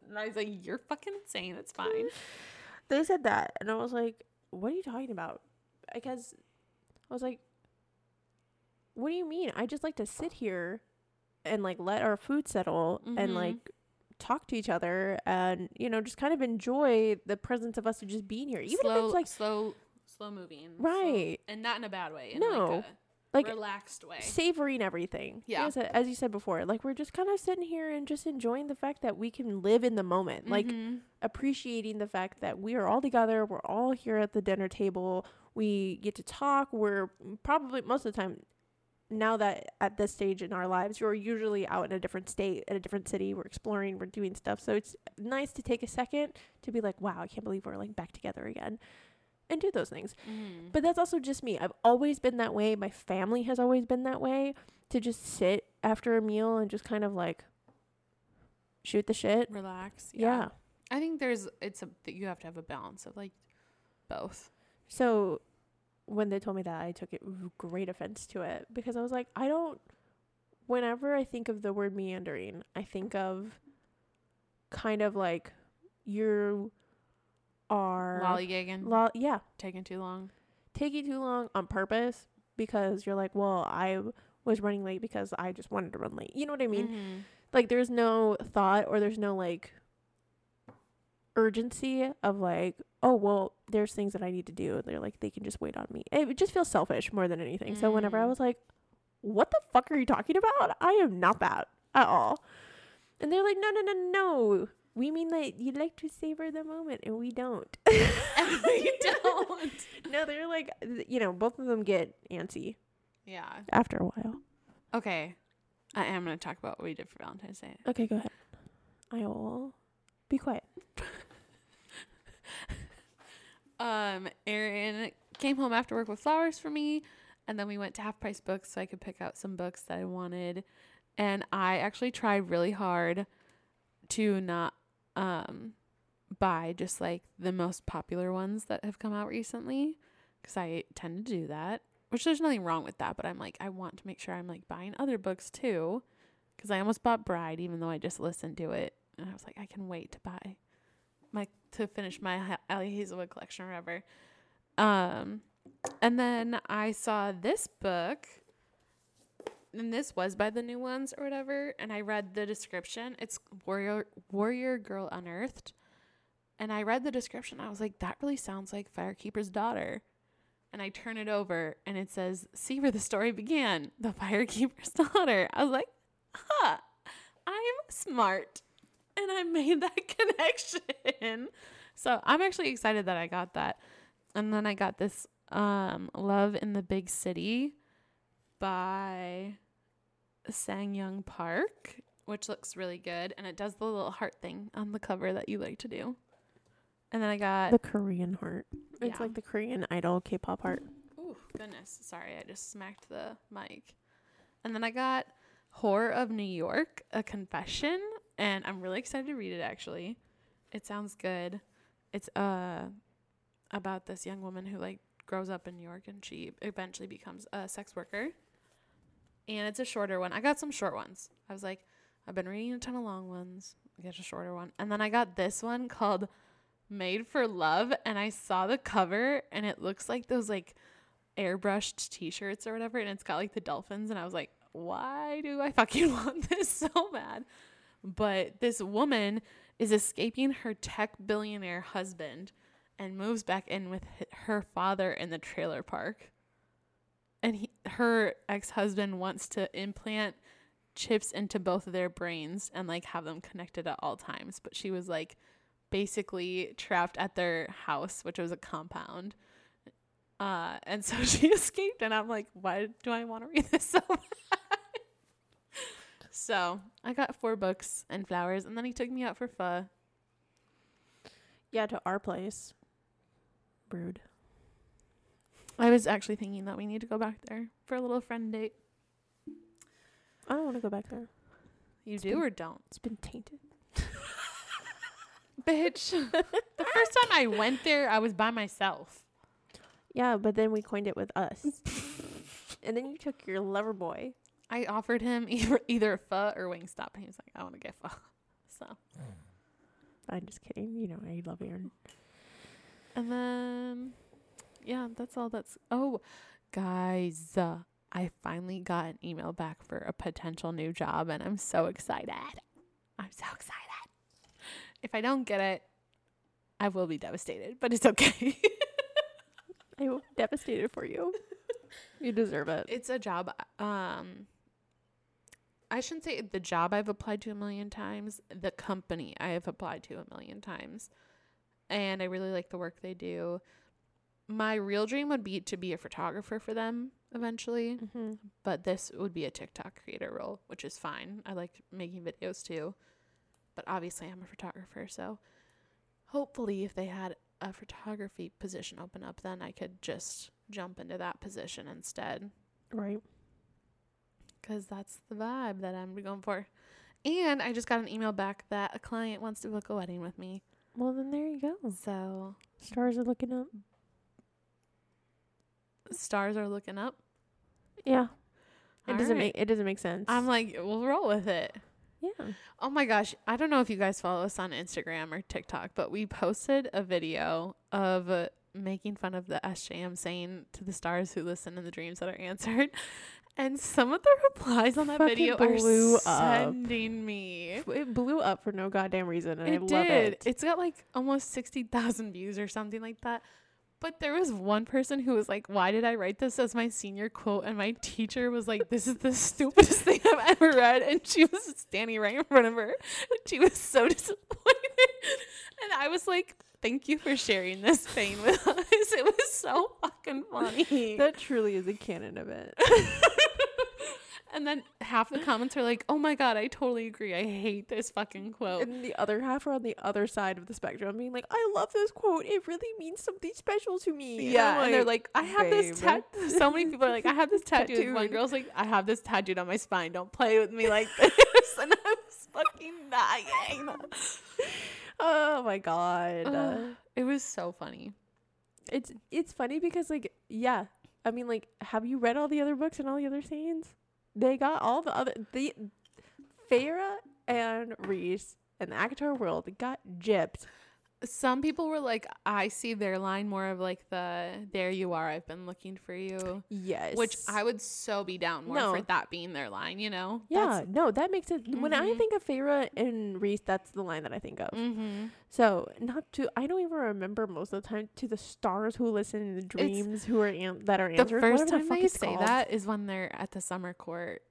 And I was like, you're fucking insane. It's fine. they said that, and I was like, "What are you talking about?" Because I was like, "What do you mean? I just like to sit here and like let our food settle Mhm. and like talk to each other and you know just kind of enjoy the presence of us just being here, even slow, if it's like slow, slow moving, slow- Right. and not in a bad way. In No. like, a like relaxed way. savoring everything. Yeah. as, as you said before, like we're just kind of sitting here and just enjoying the fact that we can live in the moment, like Mhm. appreciating the fact that we are all together. We're all here at the dinner table. We get to talk. We're probably most of the time now that at this stage in our lives, we're usually out in a different state, in a different city. We're exploring, we're doing stuff. So it's nice to take a second to be like, wow, I can't believe we're like back together again and do those things. Mhm. But that's also just me. I've always been that way. My family has always been that way to just sit after a meal and just kind of like shoot the shit. relax. Yeah. I think there's it's a that you have to have a balance of like both. So when they told me that, I took it great offense to it because I was like, I don't. Whenever I think of the word meandering, I think of kind of like you are Lollygagging, lo- yeah, taking too long. taking too long on purpose because you're like, well, I was running late because I just wanted to run late. You know what I mean? Mhm. Like there's no thought or there's no like urgency of like, oh well, there's things that I need to do. They're like they can just wait on me. It just feels selfish more than anything. So whenever I Mm. was like, what the fuck are you talking about? I am not that at all. And they're like, no, no, no, no. We mean that you like to savor the moment, and we don't. [laughs] we [laughs] don't. no, they're like, th- you know, both of them get antsy Yeah. after a while. Okay. I am gonna talk about what we did for Valentine's Day. Okay, go ahead. I will be quiet. [laughs] Um, Aaron came home after work with flowers for me, and then we went to half price books so I could pick out some books that I wanted. And I actually tried really hard to not um buy just like the most popular ones that have come out recently because I tend to do that. which there's nothing wrong with that, but I'm like, I want to make sure I'm like buying other books too. Cause I almost bought Bride, even though I just listened to it. And I was like, I can wait to buy my, to finish my Ali Hazelwood collection or whatever. Um, and then I saw this book, and this was by the new ones or whatever. And I read the description. It's Warrior Warrior Girl Unearthed, and I read the description. I was like, that really sounds like Firekeeper's daughter. And I turn it over, and it says, "See where the story began, the Firekeeper's [laughs] daughter." I was like, "Huh, I'm smart," and I made that [laughs] connection. So I'm actually excited that I got that. And then I got this um Love in the Big City by Sang Young Park, which looks really good and it does the little heart thing on the cover that you like to do. And then I got The Korean heart. It's Yeah. like the Korean idol K-pop heart. Oh, goodness. Sorry, I just smacked the mic. And then I got Whore of New York, a confession, and I'm really excited to read it actually. It sounds good. It's uh about this young woman who like grows up in New York and she eventually becomes a sex worker. And it's a shorter one. I got some short ones. I was like, I've been reading a ton of long ones. I get a shorter one. And then I got this one called Made for Love and I saw the cover and it looks like those like airbrushed t-shirts or whatever and it's got like the dolphins and I was like, "Why do I fucking [laughs] want this so bad?" But this woman is escaping her tech billionaire husband and moves back in with her father in the trailer park. And he, her ex-husband wants to implant chips into both of their brains and like have them connected at all times, but she was like basically trapped at their house, which was a compound. Uh, and so [laughs] she escaped, and I'm like, why do I want to read this so bad? So I got four books and flowers, and then he took me out for pho. Yeah, to our place. Brood. I was actually thinking that we need to go back there for a little friend date. I don't want to go back there. You It's do been- or don't? It's been tainted. Bitch. the first time I went there, I was by myself. Yeah, but then we coined it with us. and then you took your lover boy. I offered him [laughs] either, either pho or Wingstop, and he was like, I want to get pho. [laughs] So, I'm just kidding. You know, I love Aaron. and then, yeah, that's all that's. Oh, guys, uh, I finally got an email back for a potential new job, and I'm so excited. I'm so excited. If I don't get it, I will be devastated, but it's okay. [laughs] I'm devastated for you. You deserve it. it's a job um I shouldn't say the job I've applied to a million times, the company I have applied to a million times. And I really like the work they do. My real dream would be to be a photographer for them eventually, Mm-hmm. but this would be a TikTok creator role, which is fine. I like making videos too. But obviously I'm a photographer, so hopefully if they had a photography position open up, then I could just jump into that position instead Right. Because that's the vibe that I'm going for. And I just got an email back that a client wants to book a wedding with me. Well, then there you go. So Stars are looking up. stars are looking up. Yeah. It All doesn't right. make it doesn't make sense. I'm like, we'll roll with it. yeah. Oh my gosh. I don't know if you guys follow us on Instagram or TikTok, but we posted a video of uh, making fun of the SJM saying to the stars who listen in the dreams that are answered. [laughs] And some of the replies on that Fucking video are blew up. sending me. It blew up for no goddamn reason, and I it love did. it. It's got like almost 60,000 views or something like that. But there was one person who was like, Why did I write this as my senior quote? And my teacher was like, This is the [laughs] stupidest thing I've ever read. And she was standing right in front of her. She was so [laughs] disappointed. And I was like, Thank you for sharing this pain with [laughs] us. It was so fucking funny. That truly is a canon of it. [laughs] and then half the comments are like, Oh my God, I totally agree. I hate this fucking quote. and the other half are on the other side of the spectrum, being like, "I love this quote. It really means something special to me." Yeah, I'm and they're like, I have this tattoo. So many people are like, I have this [laughs] tattoo. And One girl's like, I have this tattooed on my spine. Don't play with me like [laughs] this. and I was fucking dying. [laughs] "Oh my god." Ugh, it was so funny. it's it's funny because like yeah I mean, like, have you read all the other books and all the other scenes? They got all the other the Feyre and Rhys and the ACOTAR world got gypped. Some people were like, I see their line more of like the "There you are, I've been looking for you," Yes, which I would so be down more No. for that being their line. You know? yeah, no, that makes sense. When I Mhm. think of Feyre and Rhys, that's the line that I think of. Mm-hmm. So not to, I don't even remember most of the time to the stars who listen in the dreams who are an- that are The first the time fuck they say called. that is when they're at the summer court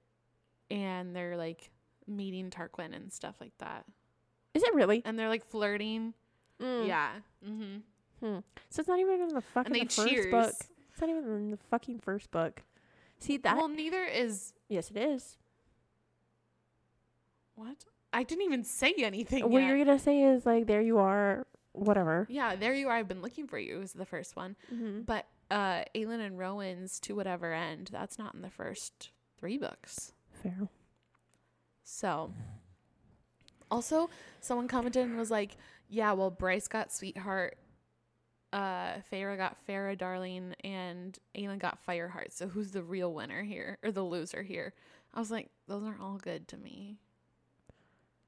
and they're like meeting Tarquin and stuff like that, is it really? and they're like flirting. Mm. Yeah. Mm-hmm. Hmm. So it's not even in the fucking the first cheers. book. It's not even in the fucking first book. See that? well, neither is yes, it is. what I didn't even say anything. What yet. you're gonna say is like, there you are, whatever. Yeah, there you are. I've been looking for you. Was the first one, Mm-hmm. but uh, Aelin and Rowan's to whatever end. That's not in the first three books. Fair. So, also, someone commented and was like, "Yeah, well, Bryce got sweetheart, uh, Feyre got Feyre darling, and Aelin got Fireheart. So who's the real winner here or the loser here?" I was like, "Those aren't all good to me."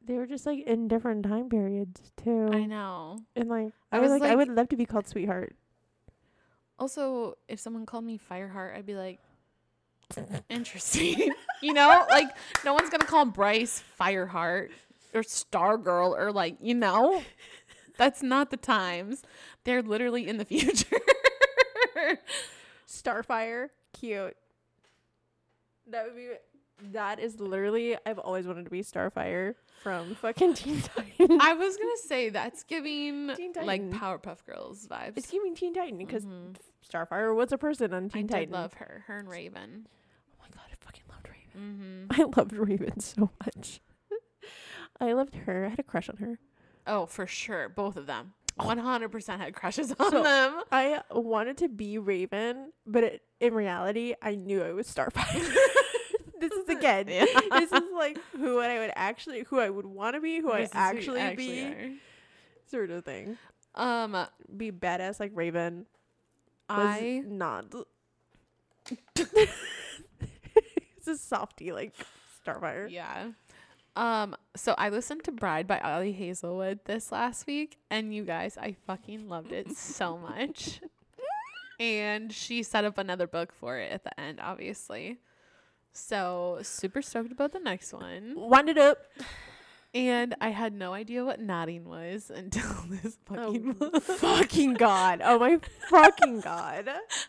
They were just like in different time periods too. I know. And like, I, I was was like, I would love to be called sweetheart. Also, if someone called me Fireheart, I'd be like, [laughs] interesting. [laughs] you know, like no one's gonna call Bryce Fireheart or Stargirl or like, you know, [laughs] that's not the times. They're literally in the future. Starfire, cute. That would be. That is literally. I've always wanted to be Starfire from fucking Teen [laughs] Titans. I was gonna say that's giving Teen like Powerpuff Girls vibes. it's giving Teen Titan because Mhm. Starfire was a person on Teen did Titan. I love her, her and Raven. Oh my god, I fucking loved Raven. Mm-hmm. [laughs] I loved Raven so much. I loved her. I had a crush on her. Oh, for sure, both of them. One hundred percent had crushes on So- them. I wanted to be Raven, but it, in reality, I knew I was Starfire. [laughs] this is again. [laughs] Yeah. This is like who I would actually, who I would want to be, who This is I who actually, be, sort of thing. Um, Be badass like Raven. I not. [laughs] it's a softie like Starfire. yeah. Um, so I listened to Bride by Ali Hazelwood this last week, and you guys, I fucking loved it so [laughs] much. and she set up another book for it at the end, obviously. So super stoked about the next one. Wind it up. And I had no idea what knotting was until [laughs] this fucking Oh, [laughs] [laughs] fucking god. Oh my fucking god.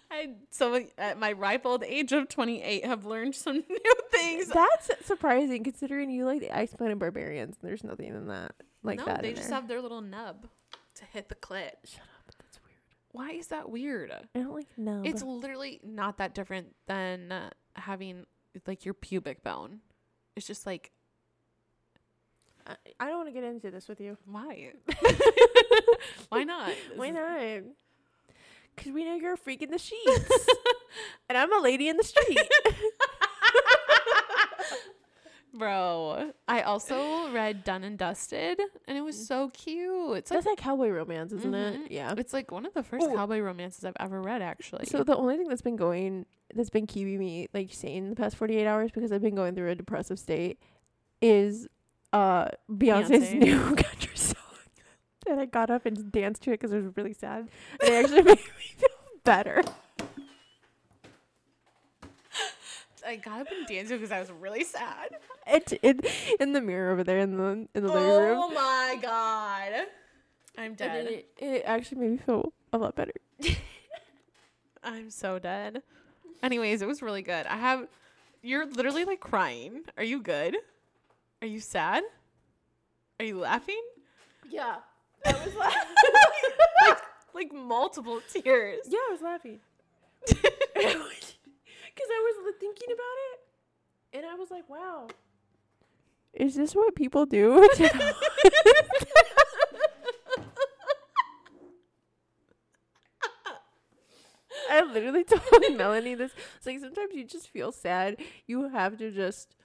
I so at my ripe old age of 28 have learned some new things. That's surprising considering you like the Ice Planet Barbarians. and There's nothing in that like no, that. they just there. have their little nub to hit the clit. Shut up. That's weird. Why is that weird? I don't like no. It's literally not that different than uh, having like your pubic bone. It's just like I, I don't want to get into this with you. why? [laughs] why not? Why not? Because we know you're a freak in the sheets, [laughs] and I'm a lady in the street. [laughs] Bro, I also read Done and Dusted, and it was so cute. It's like That's like cowboy romance, isn't Mhm. it? Yeah. it's like one of the first Ooh. cowboy romances I've ever read, actually. So the only thing that's been going, that's been keeping me like sane the past 48 hours because I've been going through a depressive state, is uh Beyonce's Beyonce. new [laughs] country song. And I got up and danced to it because it was really sad, and it actually [laughs] made me feel better. I got up and danced because I was really sad. It in in the mirror over there in the in the living room. Oh my god. I'm dead. it, it actually made me feel a lot better. [laughs] I'm so dead. Anyways, it was really good. I have you're literally like crying. Are you good? Are you sad? Are you laughing? Yeah, I was [laughs] laughing. like, like multiple tears. yeah, I was laughing [laughs] because I was thinking about it, and I was like, "Wow, is this what people do?" [laughs] I literally told Melanie this. It's like sometimes you just feel sad. You have to just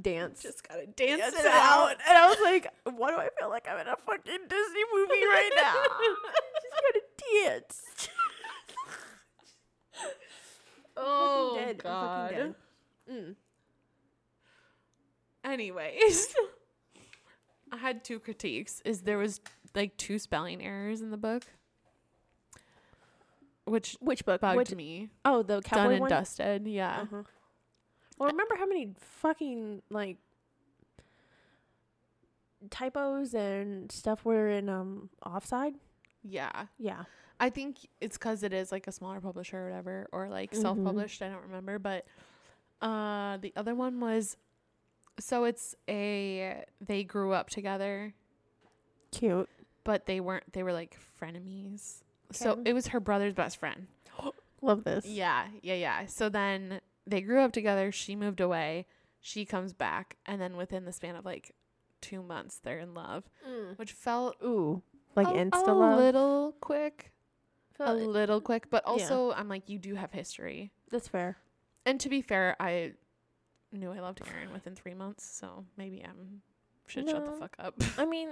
dance. Just gotta dance, dance it out. And I was like, why do I feel like I'm in a fucking Disney movie right now? [laughs] just gotta dance. [laughs] Oh Fucking did. I god. did. Mm. Anyways, [laughs] I had two critiques. Is there was like two spelling errors in the book, which Which book? bugged Which, me. oh, the Done and one. dusted. Yeah. Uh-huh. Well, remember how many fucking like typos and stuff were in um offside? Yeah. Yeah. I think it's because it is like a smaller publisher or whatever, or like Mhm. self published. I don't remember, but uh, the other one was so it's a they grew up together, Cute. but they weren't. They were like frenemies. So it was her brother's best friend. [gasps] Love this. Yeah, yeah, yeah. So then they grew up together. She moved away. She comes back, and then within the span of like two months, they're in love, mm. which felt Ooh. Like a, insta a little quick, a Felt- little quick. But yeah. also, I'm like, you do have history. That's fair. And to be fair, I knew I loved Aaron within three months, so maybe I'm should shut the fuck up. I mean,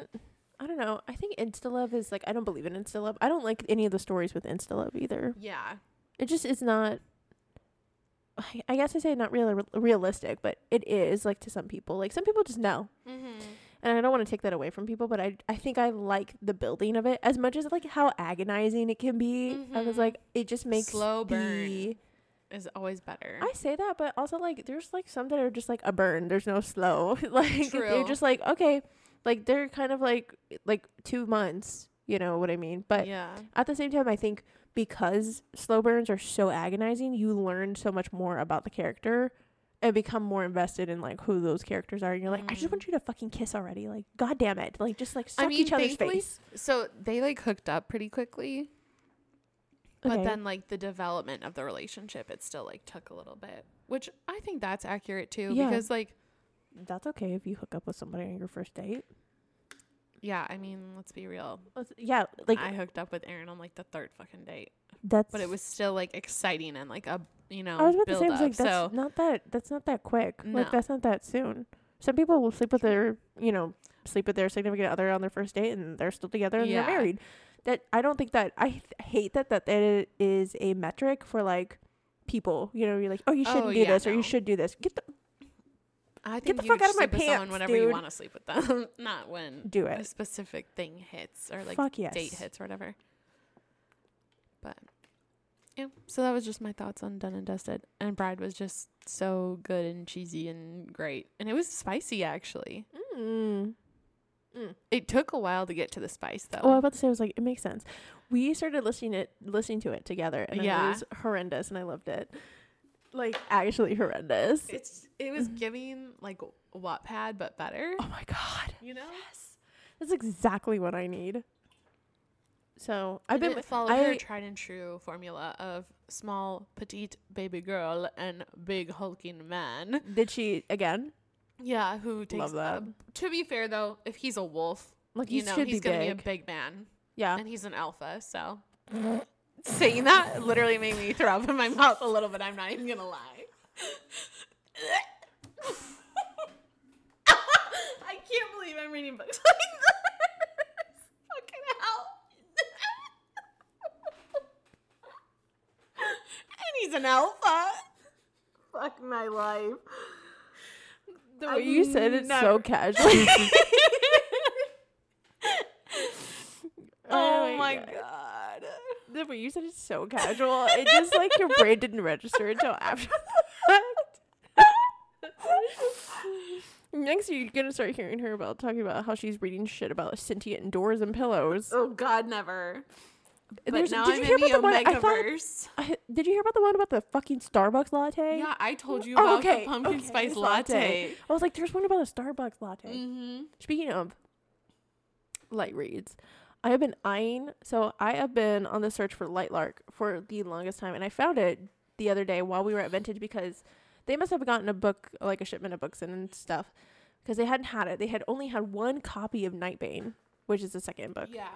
I don't know. I think insta love is like I don't believe in insta love. I don't like any of the stories with insta love either. yeah, It just is not. I- I guess I say not really realistic, but it is like to some people. Like some people just know. mm-hmm. and I don't want to take that away from people, but I I think I like the building of it as much as like how agonizing it can be. I was Mhm. like, it just makes Slow burn. is always better. I say that, but also like there's like some that are just like a burn. There's no slow. [laughs] like they're just like okay, like they're kind of like like two months. You know what I mean? But yeah, at the same time, I think because slow burns are so agonizing, you learn so much more about the character and become more invested in like who those characters are. And you're like, I just Mhm. want you to fucking kiss already. Like, god damn it. Like, just like suck I mean, each other's face. so they like hooked up pretty quickly. But then, like the development of the relationship, it still like took a little bit, which I think that's accurate too. Yeah. Because, like, That's okay if you hook up with somebody on your first date. Yeah, I mean, let's be real. Let's- Yeah, like I hooked up with Aaron on like the third fucking date, that's. but it was still like exciting and like a you know I was about to say, I was like, that's so not that. That's not that quick. No. Like, that's not that soon. Some people will sleep with their, you know, sleep with their significant other on their first date, and they're still together and Yeah. they're married. That I don't think that I th- hate that that that is a metric for like people. You know, you're like, oh, you shouldn't Oh, do yeah, this or you should do this. Get the I Get the fuck out of my pants, whenever you dude. want to sleep with them, [laughs] not when do a specific thing hits or like Fuck yes. date hits or whatever. But yeah, so that was just my thoughts on Done and Dusted. And Bride was just so good and cheesy and great, and it was spicy actually. Mm. It took a while to get to the spice though. Oh, I was about to say, I was like, it makes sense. We started listening it, listening to it together, and Yeah. it was horrendous, and I loved it. Like actually horrendous. it's it was giving like Wattpad but better. oh my god, You know, Yes. that's exactly what I need. So I've And been it followed I- her tried and true formula of small petite baby girl and big hulking man. Did she again? Yeah, who takes Love that. uh, to be fair though, if he's a wolf, Like you know he's gonna big. be a big man, yeah. and he's an alpha. So [laughs] saying that literally made me throw up in my mouth a little bit. I'm not even gonna lie. [laughs] I can't believe I'm reading books like this. Fucking hell. and he's an alpha. Fuck my life. The I way you said it never- so casually. [laughs] Oh, oh my God. god. The way you said it so casual. It just like your brain didn't register until after. Next, you're gonna start hearing her about talking about how she's reading shit about sentient doors and pillows. Oh god, never. But There's- now did I'm you hear in the about the one? I thought- I, did you hear about the one about the fucking Starbucks latte? Yeah, I told you Oh, about okay, the pumpkin okay, spice this latte. I was like, there's one about a Starbucks latte. Mm-hmm. Speaking of light reads, I have been eyeing. So I have been on the search for Lightlark for the longest time, and I found it the other day while we were at Vintage because they must have gotten a book, like a shipment of books and stuff, because they hadn't had it. They had only had one copy of Nightbane, which is the second book. Yeah.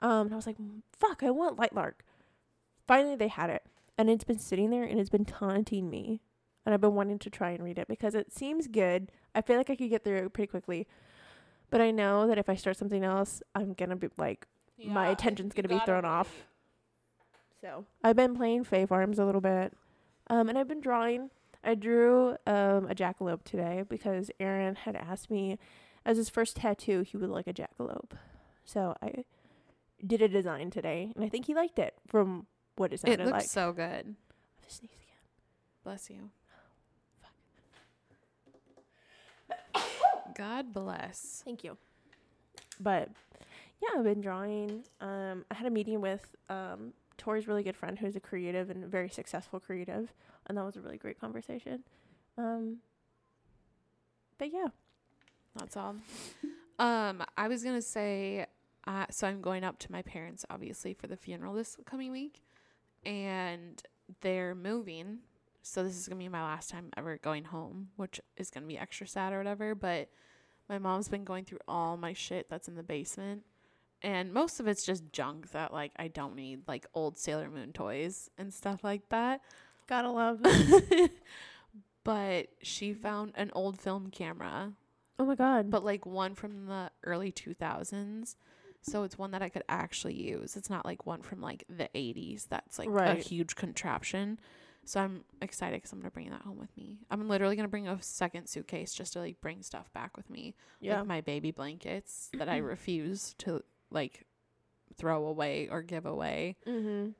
Um, and I was like, fuck, I want Lightlark. Finally, they had it, and it's been sitting there and it's been taunting me, and I've been wanting to try and read it because it seems good. I feel like I could get through it pretty quickly, but I know that if I start something else, I'm gonna be like, My attention's gonna be gotta thrown off. so I've been playing Fae Farms a little bit. Um, and I've been drawing. I drew um a jackalope today because Aaron had asked me as his first tattoo he would like a jackalope. So I did a design today, and I think he liked it from what it It sounded looks like. so good. I'm gonna sneeze again. Bless you. God bless. Thank you. But yeah, I've been drawing. Um, I had a meeting with um Tori's really good friend who's a creative and very successful creative, and that was a really great conversation. Um, but yeah, That's all. Um, I was gonna say, uh, so I'm going up to my parents obviously for the funeral this coming week, and they're moving. So this is gonna be my last time ever going home, which is gonna be extra sad or whatever. But my mom's been going through all my shit that's in the basement, and most of it's just junk that like I don't need, like old Sailor Moon toys and stuff like that. gotta love. [laughs] but she found an old film camera. Oh my god! but like one from the early 2000s so it's one that i could actually use. It's not like one from like the 80s that's like a huge contraption. So i'm excited because i'm gonna bring that home with me. I'm literally gonna bring a second suitcase just to like bring stuff back with me yeah, like my baby blankets that i [clears throat] refuse to like throw away or give away mm-hmm.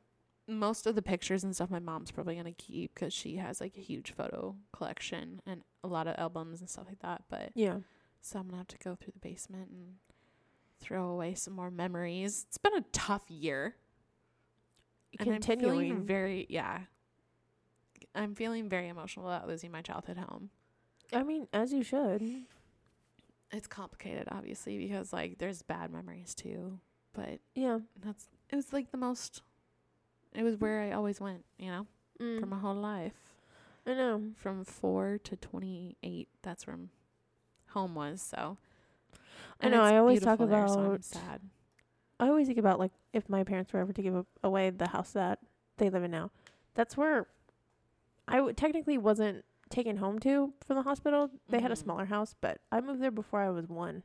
most of the pictures and stuff my mom's probably gonna keep because she has like a huge photo collection and a lot of albums and stuff like that but yeah. so I'm gonna have to go through the basement and throw away some more memories. It's been a tough year. And I'm feeling Continuing. very yeah. I'm feeling very emotional about losing my childhood home. I mean, as you should. It's complicated obviously because like there's bad memories too. But Yeah. that's it was like the most it was where I always went, you know, Mm. for my whole life. I know. From four to twenty eight, that's where home was, so I know, I always talk there, so about- sad. I always think about like if my parents were ever to give a- away the house that they live in now. That's where I w- technically wasn't taken home to from the hospital. They had a Mhm. smaller house, but I moved there before I was one.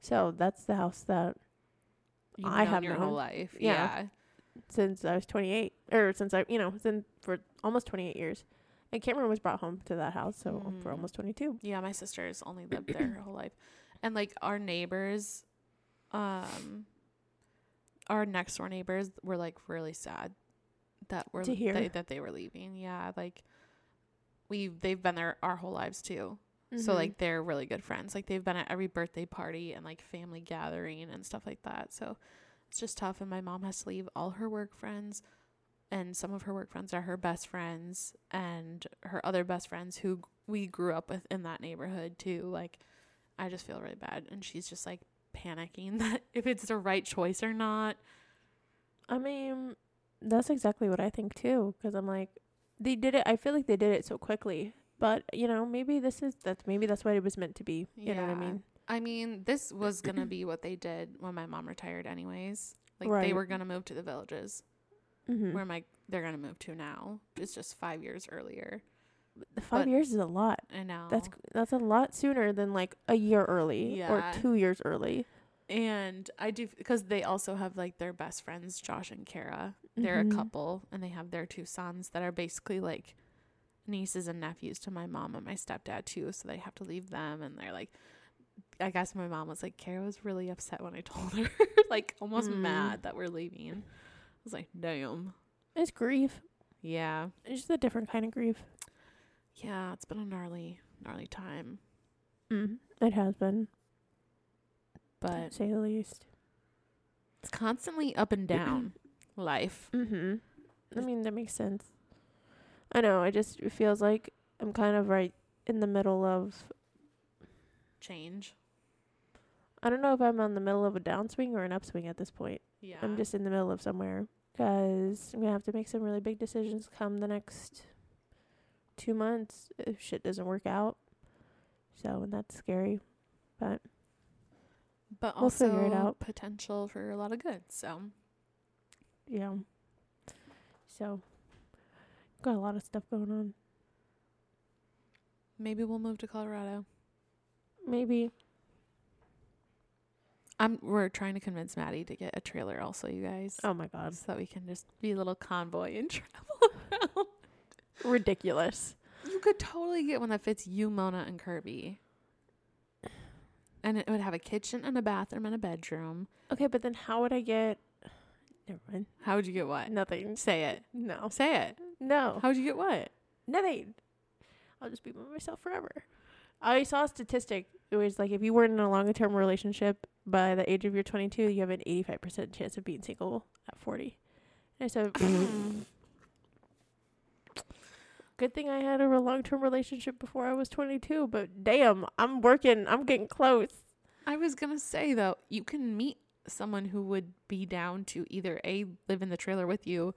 So that's the house that You've I have your known. whole life. Yeah. Yeah. since I was 28 or since I, you know, since for almost 28 years. And Cameron was brought home to that house so for Mm. almost 22. Yeah, my sister's only lived there her whole life. And like our neighbors, um our next door neighbors were like really sad that were To hear. They, that they were leaving. Yeah, like we they've been there our whole lives too. So Mhm. like they're really good friends. Like they've been at every birthday party and like family gathering and stuff like that. So it's just tough and my mom has to leave all her work friends and some of her work friends are her best friends and her other best friends who we grew up with in that neighborhood too. Like I just feel really bad and she's just like panicking [laughs] that if it's the right choice or not. I mean, that's exactly what I think too. Because I'm like, they did it. I feel like they did it so quickly. But you know, maybe this is that's maybe that's what it was meant to be. You know what I mean? I mean, this was to be what they did when my mom retired anyways. Like they were to move to the villages. Mm-hmm. where my they're gonna move to now. It's just five years earlier. The five but- years is a lot. I know. That's that's a lot sooner than like a year early or two years early. And I do because they also have like their best friends, Josh and Kara. They're Mhm. a couple, and they have their two sons that are basically like nieces and nephews to my mom and my stepdad too. So they have to leave them, and they're like. I guess my mom was like, Kara was really upset when I told her, [laughs] like almost Mm. mad that we're leaving. I was like, damn. It's grief. Yeah. It's just a different kind of grief. Yeah, it's been a gnarly, gnarly time. Mm. It has been, But say the least. It's constantly up and down [clears throat] life. Mm-hmm. I mean, that makes sense. I know. I just it feels like I'm kind of right in the middle of. Change. I don't know if I'm on the middle of a downswing or an upswing at this point. Yeah. I'm just in the middle of somewhere because I'm gonna have to make some really big decisions come the next two months if shit doesn't work out. So and that's scary, but but we'll also figure it out. potential for a lot of good. So yeah. So got a lot of stuff going on. maybe we'll move to Colorado. Maybe I'm we're trying to convince Maddie to get a trailer also, you guys. oh my god, So that we can just be a little convoy and [laughs] travel around. ridiculous. You could totally get one that fits you, Mona, and Kirby. And it would have a kitchen and a bathroom and a bedroom. Okay, but then how would I get? Never mind. How would you get what? Nothing. Say it. No. Say it. No. How would you get what? Nothing. I'll just be by myself forever. I saw a statistic. It was like if you weren't in a long term relationship by the age of your 22, you have an 85% chance of being single at 40. And I said, [laughs] mm, good thing I had a long term relationship before I was 22, but damn, I'm working. I'm getting close. I was gonna say though, you can meet someone who would be down to either A live in the trailer with you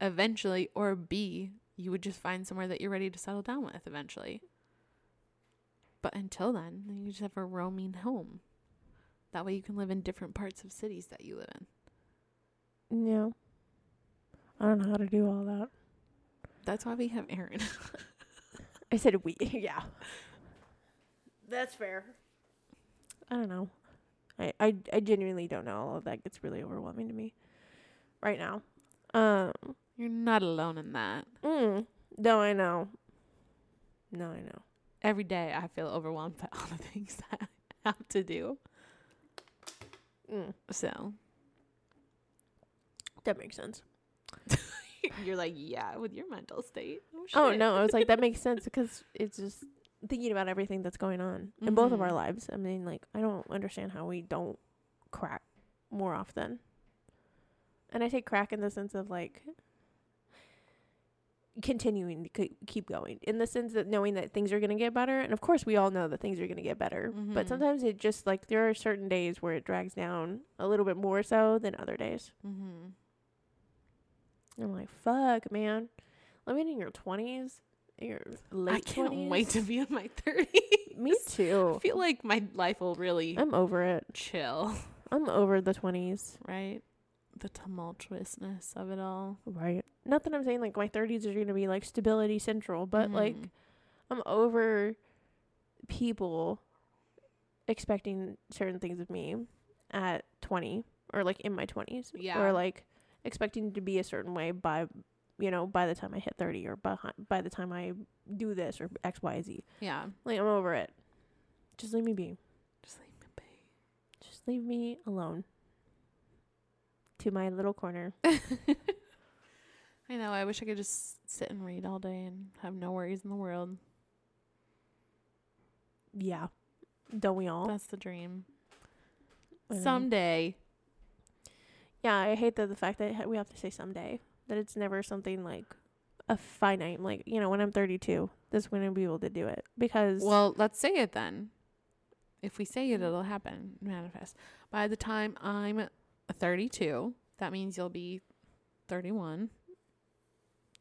eventually or B you would just find somewhere that you're ready to settle down with eventually. But until then, then you just have a roaming home. That way you can live in different parts of cities that you live in. Yeah. I don't know how to do all that. That's why we have Aaron. I said we. [laughs] yeah. That's fair. I don't know. I, I I genuinely don't know. All of that gets really overwhelming to me right now. Um. You're not alone in that. Mm, no, I know. No, I know. Every day I feel overwhelmed by [laughs] all the things that I have to do. Mm, So that makes sense. [laughs] [laughs] you're like, yeah, with your mental state. Oh, Oh no, I was like that makes sense [laughs] because it's just thinking about everything that's going on in both of our Mhm. lives. I mean, like I don't understand how we don't crack more often. And I say crack in the sense of like continuing to ke- keep going in the sense that knowing that things are going to get better and of course we all know that things are going to get better but Mhm. sometimes it just like there are certain days where it drags down a little bit more so than other days Mm-hmm. I'm like fuck man I living in your 20s your late I can't 20s wait to be in my [laughs] 30s. me too I feel like my life will really i'm over it chill, [laughs] i'm over the 20s right? The tumultuousness of it all. right not that i'm saying like my 30s are going to be like stability central but like Mhm. I'm over people expecting certain things of me at 20 or like in my 20s Yeah. or like expecting to be a certain way by you know by the time I hit 30 or by by the time I do this or XYZ yeah. like I'm over it just leave me be Just leave me be. just leave me alone to my little corner [laughs] I know. I wish I could just sit and read all day and have no worries in the world. yeah don't we all That's the dream. Someday. Yeah I hate that the fact that we have to say someday that it's never something like a finite like you know when I'm 32 that's when I'll be able to do it because Well, let's say it then. If we say it, mm. it'll happen. Manifest. By the time I'm 32, that means you'll be 31,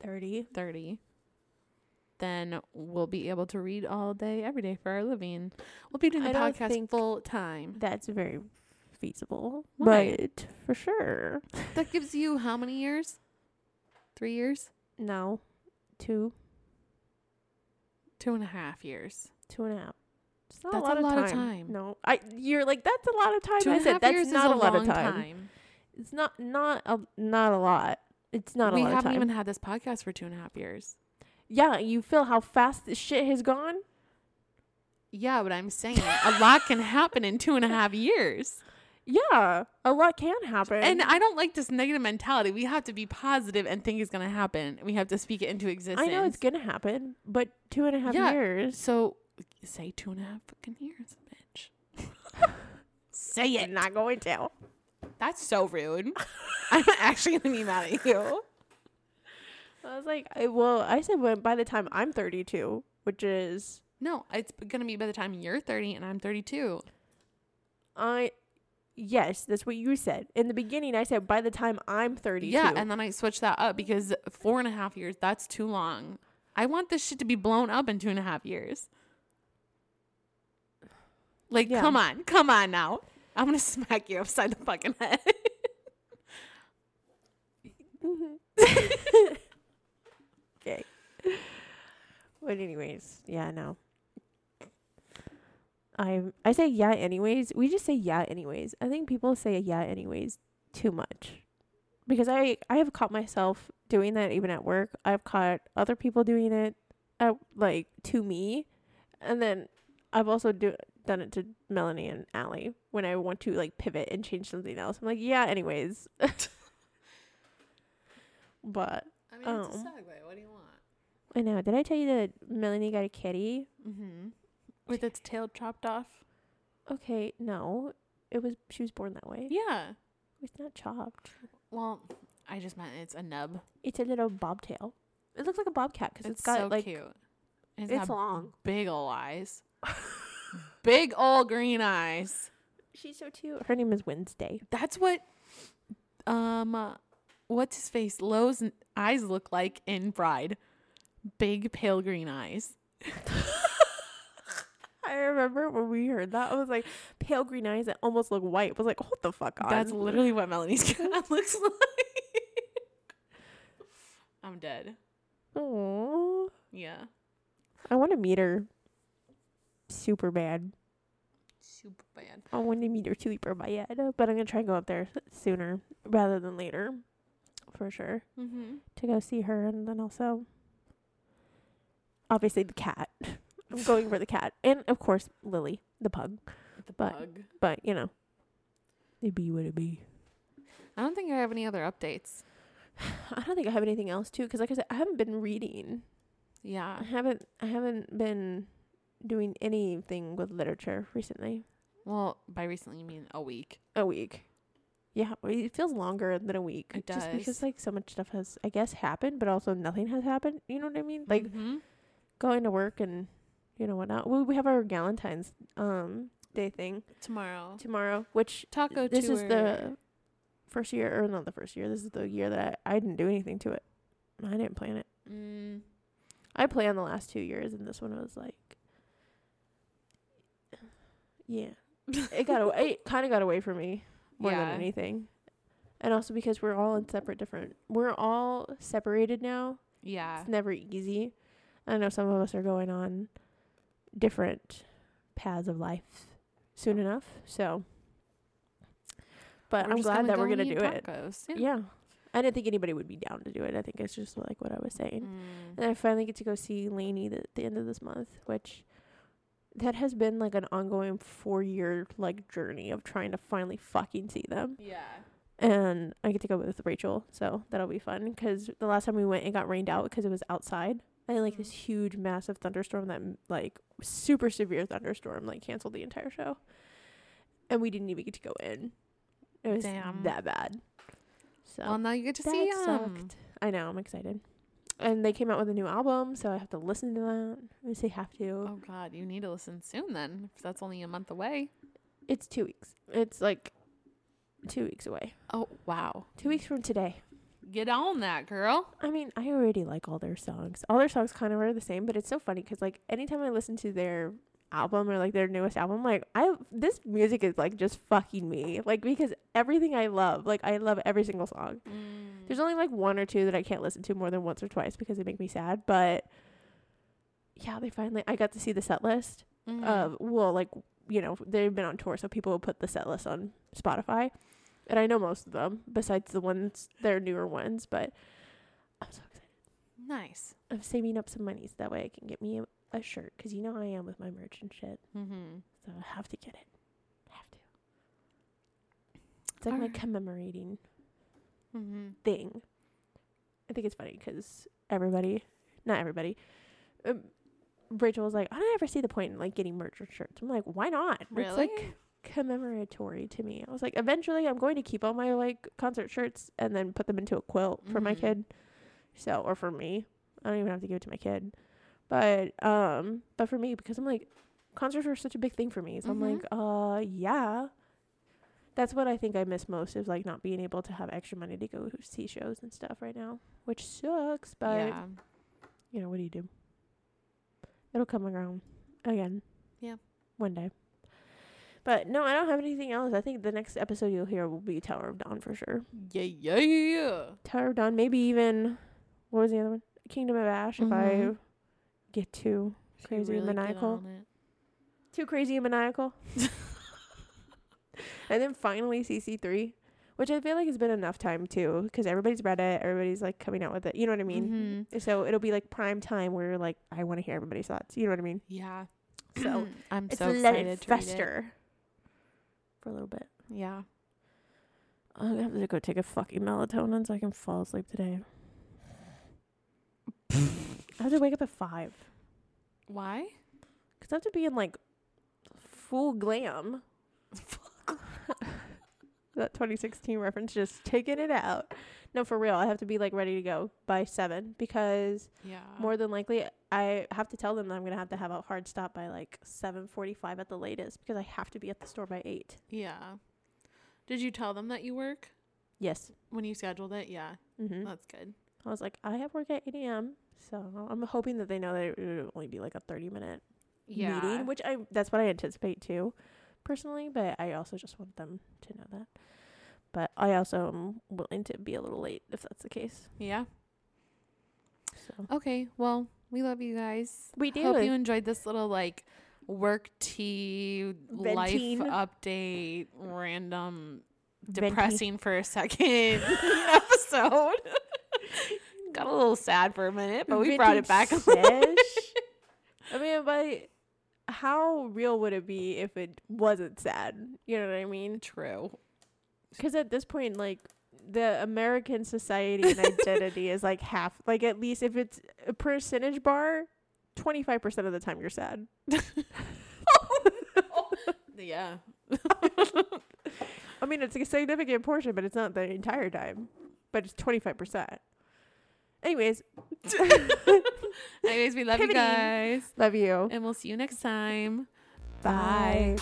30 30. Then we'll be able to read all day, every day for our living. We'll be doing the podcast full time. that's very feasible Why? but for sure That gives you how many years? Three years? no two Two and a half years. two and a half it's not That's a lot, a lot of, of time. time. no i you're like that's a lot of time Two and a said half that's years not is a, lot of time. it's not not a not a lot it's not we a lot of haven't time even had this podcast for two and a half years. yeah you feel how fast this shit has gone Yeah, but I'm saying a lot can happen in two and a half years. Yeah a lot can happen And I don't like this negative mentality. We have to be positive and think it's gonna happen. We have to speak it into existence. I know it's gonna happen, but two and a half Yeah. years. So say two and a half fucking years, bitch. [laughs] say it. I'm not going to. That's so rude. [laughs] I'm actually gonna be mad at you. [laughs] I was like, I, well, I said when by the time I'm 32, which is No, it's gonna be by the time you're 30 and I'm 32. I, yes, that's what you said in the beginning. I said by the time I'm 32. Yeah, and then I switched that up because four and a half years, that's too long. I want this shit to be blown up in two and a half years. Like, Yeah. come on, come on now. I'm gonna [laughs] smack you upside the fucking head. [laughs] okay. But anyways, yeah, no. I I say yeah anyways. We just say yeah anyways. I think people say yeah anyways too much. Because I I have caught myself doing that even at work. I've caught other people doing it, at, like to me, and then I've also do done it to Melanie and Allie when I want to like pivot and change something else. I'm like, yeah, anyways. [laughs] [laughs] but I mean, it's a Um, segue. What do you want? I know. Did I tell you that Melanie got a kitty? Mm-hmm. With its tail chopped off. Okay, no. It was she was born that way. Yeah. It's not chopped. Well, I just meant it's a nub. It's a little bobtail. It looks like a bobcat because It's, it's got so like cute. it's, got long. big ol' eyes. [laughs] big ol' green eyes. She's so cute. Her name is Wednesday. That's what um uh, what's his face? Lowe's eyes look like in Bride. Big pale green eyes. [laughs] I remember when we heard that, I was like, pale green eyes that almost look white. I was like, what the fuck on. That's literally what Melanie's [laughs] cat [laughs] looks like. I'm dead. Oh, Yeah. I want to meet her. Super bad. Super bad. I want to meet her super bad, but I'm gonna try and go up there sooner rather than later, for sure, Mm-hmm. to go see her, and then also, obviously the cat. [laughs] I'm going for the cat, and of course Lily, the pug. The But- bug. But you know, it be what it be. I don't think I have any other updates. [sighs] I don't think I have anything else too, because like I said, I haven't been reading. Yeah. I haven't. I haven't been doing anything with literature recently. Well, by recently you mean a week. A week. Yeah, it feels longer than a week. It Just because like so much stuff has, I guess, happened, but also nothing has happened. You know what I mean? Like mm-hmm. going to work and you know whatnot. We we have our Galentine's um day thing tomorrow. tomorrow, which Taco this tour. is the first year or not the first year. This is the year that I, I didn't do anything to it. I didn't plan it. Mm, I planned the last two years, and this one was like, yeah, it got away. It kind of got away from me more Yeah. than anything, and also because we're all in separate, different. We're all separated now. yeah. It's never easy. I know some of us are going on different paths of life soon enough. So, but We're I'm glad that go we're gonna do it. Yeah. Yeah. I didn't think anybody would be down to do it. I think it's just like what I was saying. Mm. And I finally get to go see LANY the, the end of this month, which that has been like an ongoing four year like journey of trying to finally fucking see them. Yeah. And I get to go with Rachel, so that'll be fun. Because the last time we went, it got rained out because it was outside. And like this huge, massive thunderstorm that like super severe thunderstorm like canceled the entire show, and we didn't even get to go in. It was Damn. that bad. So Well, now you get to see um. sucked. I know. I'm excited. And they came out with a new album, so I have to listen to that. I say have to. Oh God, you need to listen soon then, if that's only a month away. It's two weeks. It's like two weeks away. Oh wow, Two weeks from today. Get on that, girl. I mean, I already like all their songs. All their songs kind of are the same, but it's so funny because like anytime I listen to their album or like their newest album, like I this music is like just fucking me. Like because everything I love, like I love every single song. Mm. There's only like one or two that I can't listen to more than once or twice because they make me sad. But yeah, they finally I got to see the set list Mhm. of well, like you know they've been on tour, so people will put the set list on Spotify, and I know most of them besides the ones their newer ones. But I'm so excited. nice. I'm saving up some money so that way I can get me a, a shirt because you know how I am with my merch and shit. Mm-hmm. So I have to get it. Have to. It's like my commemorating Mm-hmm. thing. I think it's funny because everybody, not everybody, um, Rachel was like, I don't ever see the point in like getting merch or shirts. I'm like, why not? It's Really? like commemoratory to me. I was like, eventually I'm going to keep all my like concert shirts and then put them into a quilt for my Mhm. kid. So, or for me. I don't even have to give it to my kid. But, um, but for me, because I'm like, concerts are such a big thing for me. So Mhm. I'm like, uh, yeah. That's what I think I miss most is like not being able to have extra money to go see shows and stuff right now, which sucks. But yeah. you know, what do you do? It'll come around again. Yeah. One day. But no, I don't have anything else. I think the next episode you'll hear will be Tower of Dawn for sure. Yeah, yeah, yeah. Tower of Dawn, maybe even what was the other one? Kingdom of Ash. If I Mhm. get too Crazy and maniacal. too crazy and maniacal. and then finally CC3, which I feel like has been enough time too, because everybody's read it, everybody's like coming out with it. You know what I mean? Mhm. So it'll be like prime time where like I want to hear everybody's thoughts. You know what I mean? Yeah. So [clears throat] I'm so let excited read it. fester for a little bit. Yeah. I'm gonna have to go take a fucking melatonin so I can fall asleep today. I have to wake up at five Why? because I have to be in like full glam. That 2016 reference, just taking it out. No, for real, I have to be like ready to go by seven because Yeah. more than likely I have to tell them that I'm gonna have to have a hard stop by like 7:45 at the latest because I have to be at the store by eight. Yeah. Did you tell them that you work Yes. when you scheduled it? Yeah. Mm-hmm. That's good. I was like, I have work at 8 a.m. So I'm hoping that they know that it would only be like a 30 minute Yeah. meeting, which I that's what I anticipate too, personally. But I also just want them to know that. But I also am willing to be a little late if that's the case. Yeah. So Okay. Well, we love you guys. we do. Hope you enjoyed this little like work tea Venting. life update random Venting. depressing for a second [laughs] episode. [laughs] Got a little sad for a minute, but we brought it back. a little I mean, but how real would it be if it wasn't sad? You know what I mean? True. Because at this point, like the American society and identity is like half. Like at least if it's a percentage bar, twenty five percent of the time you're sad. [laughs] Yeah. [laughs] I mean, it's a significant portion, but it's not the entire time. But it's twenty five percent. Anyways, [laughs] Anyways, we love Pivoting. you guys. love you. And we'll see you next time. Bye.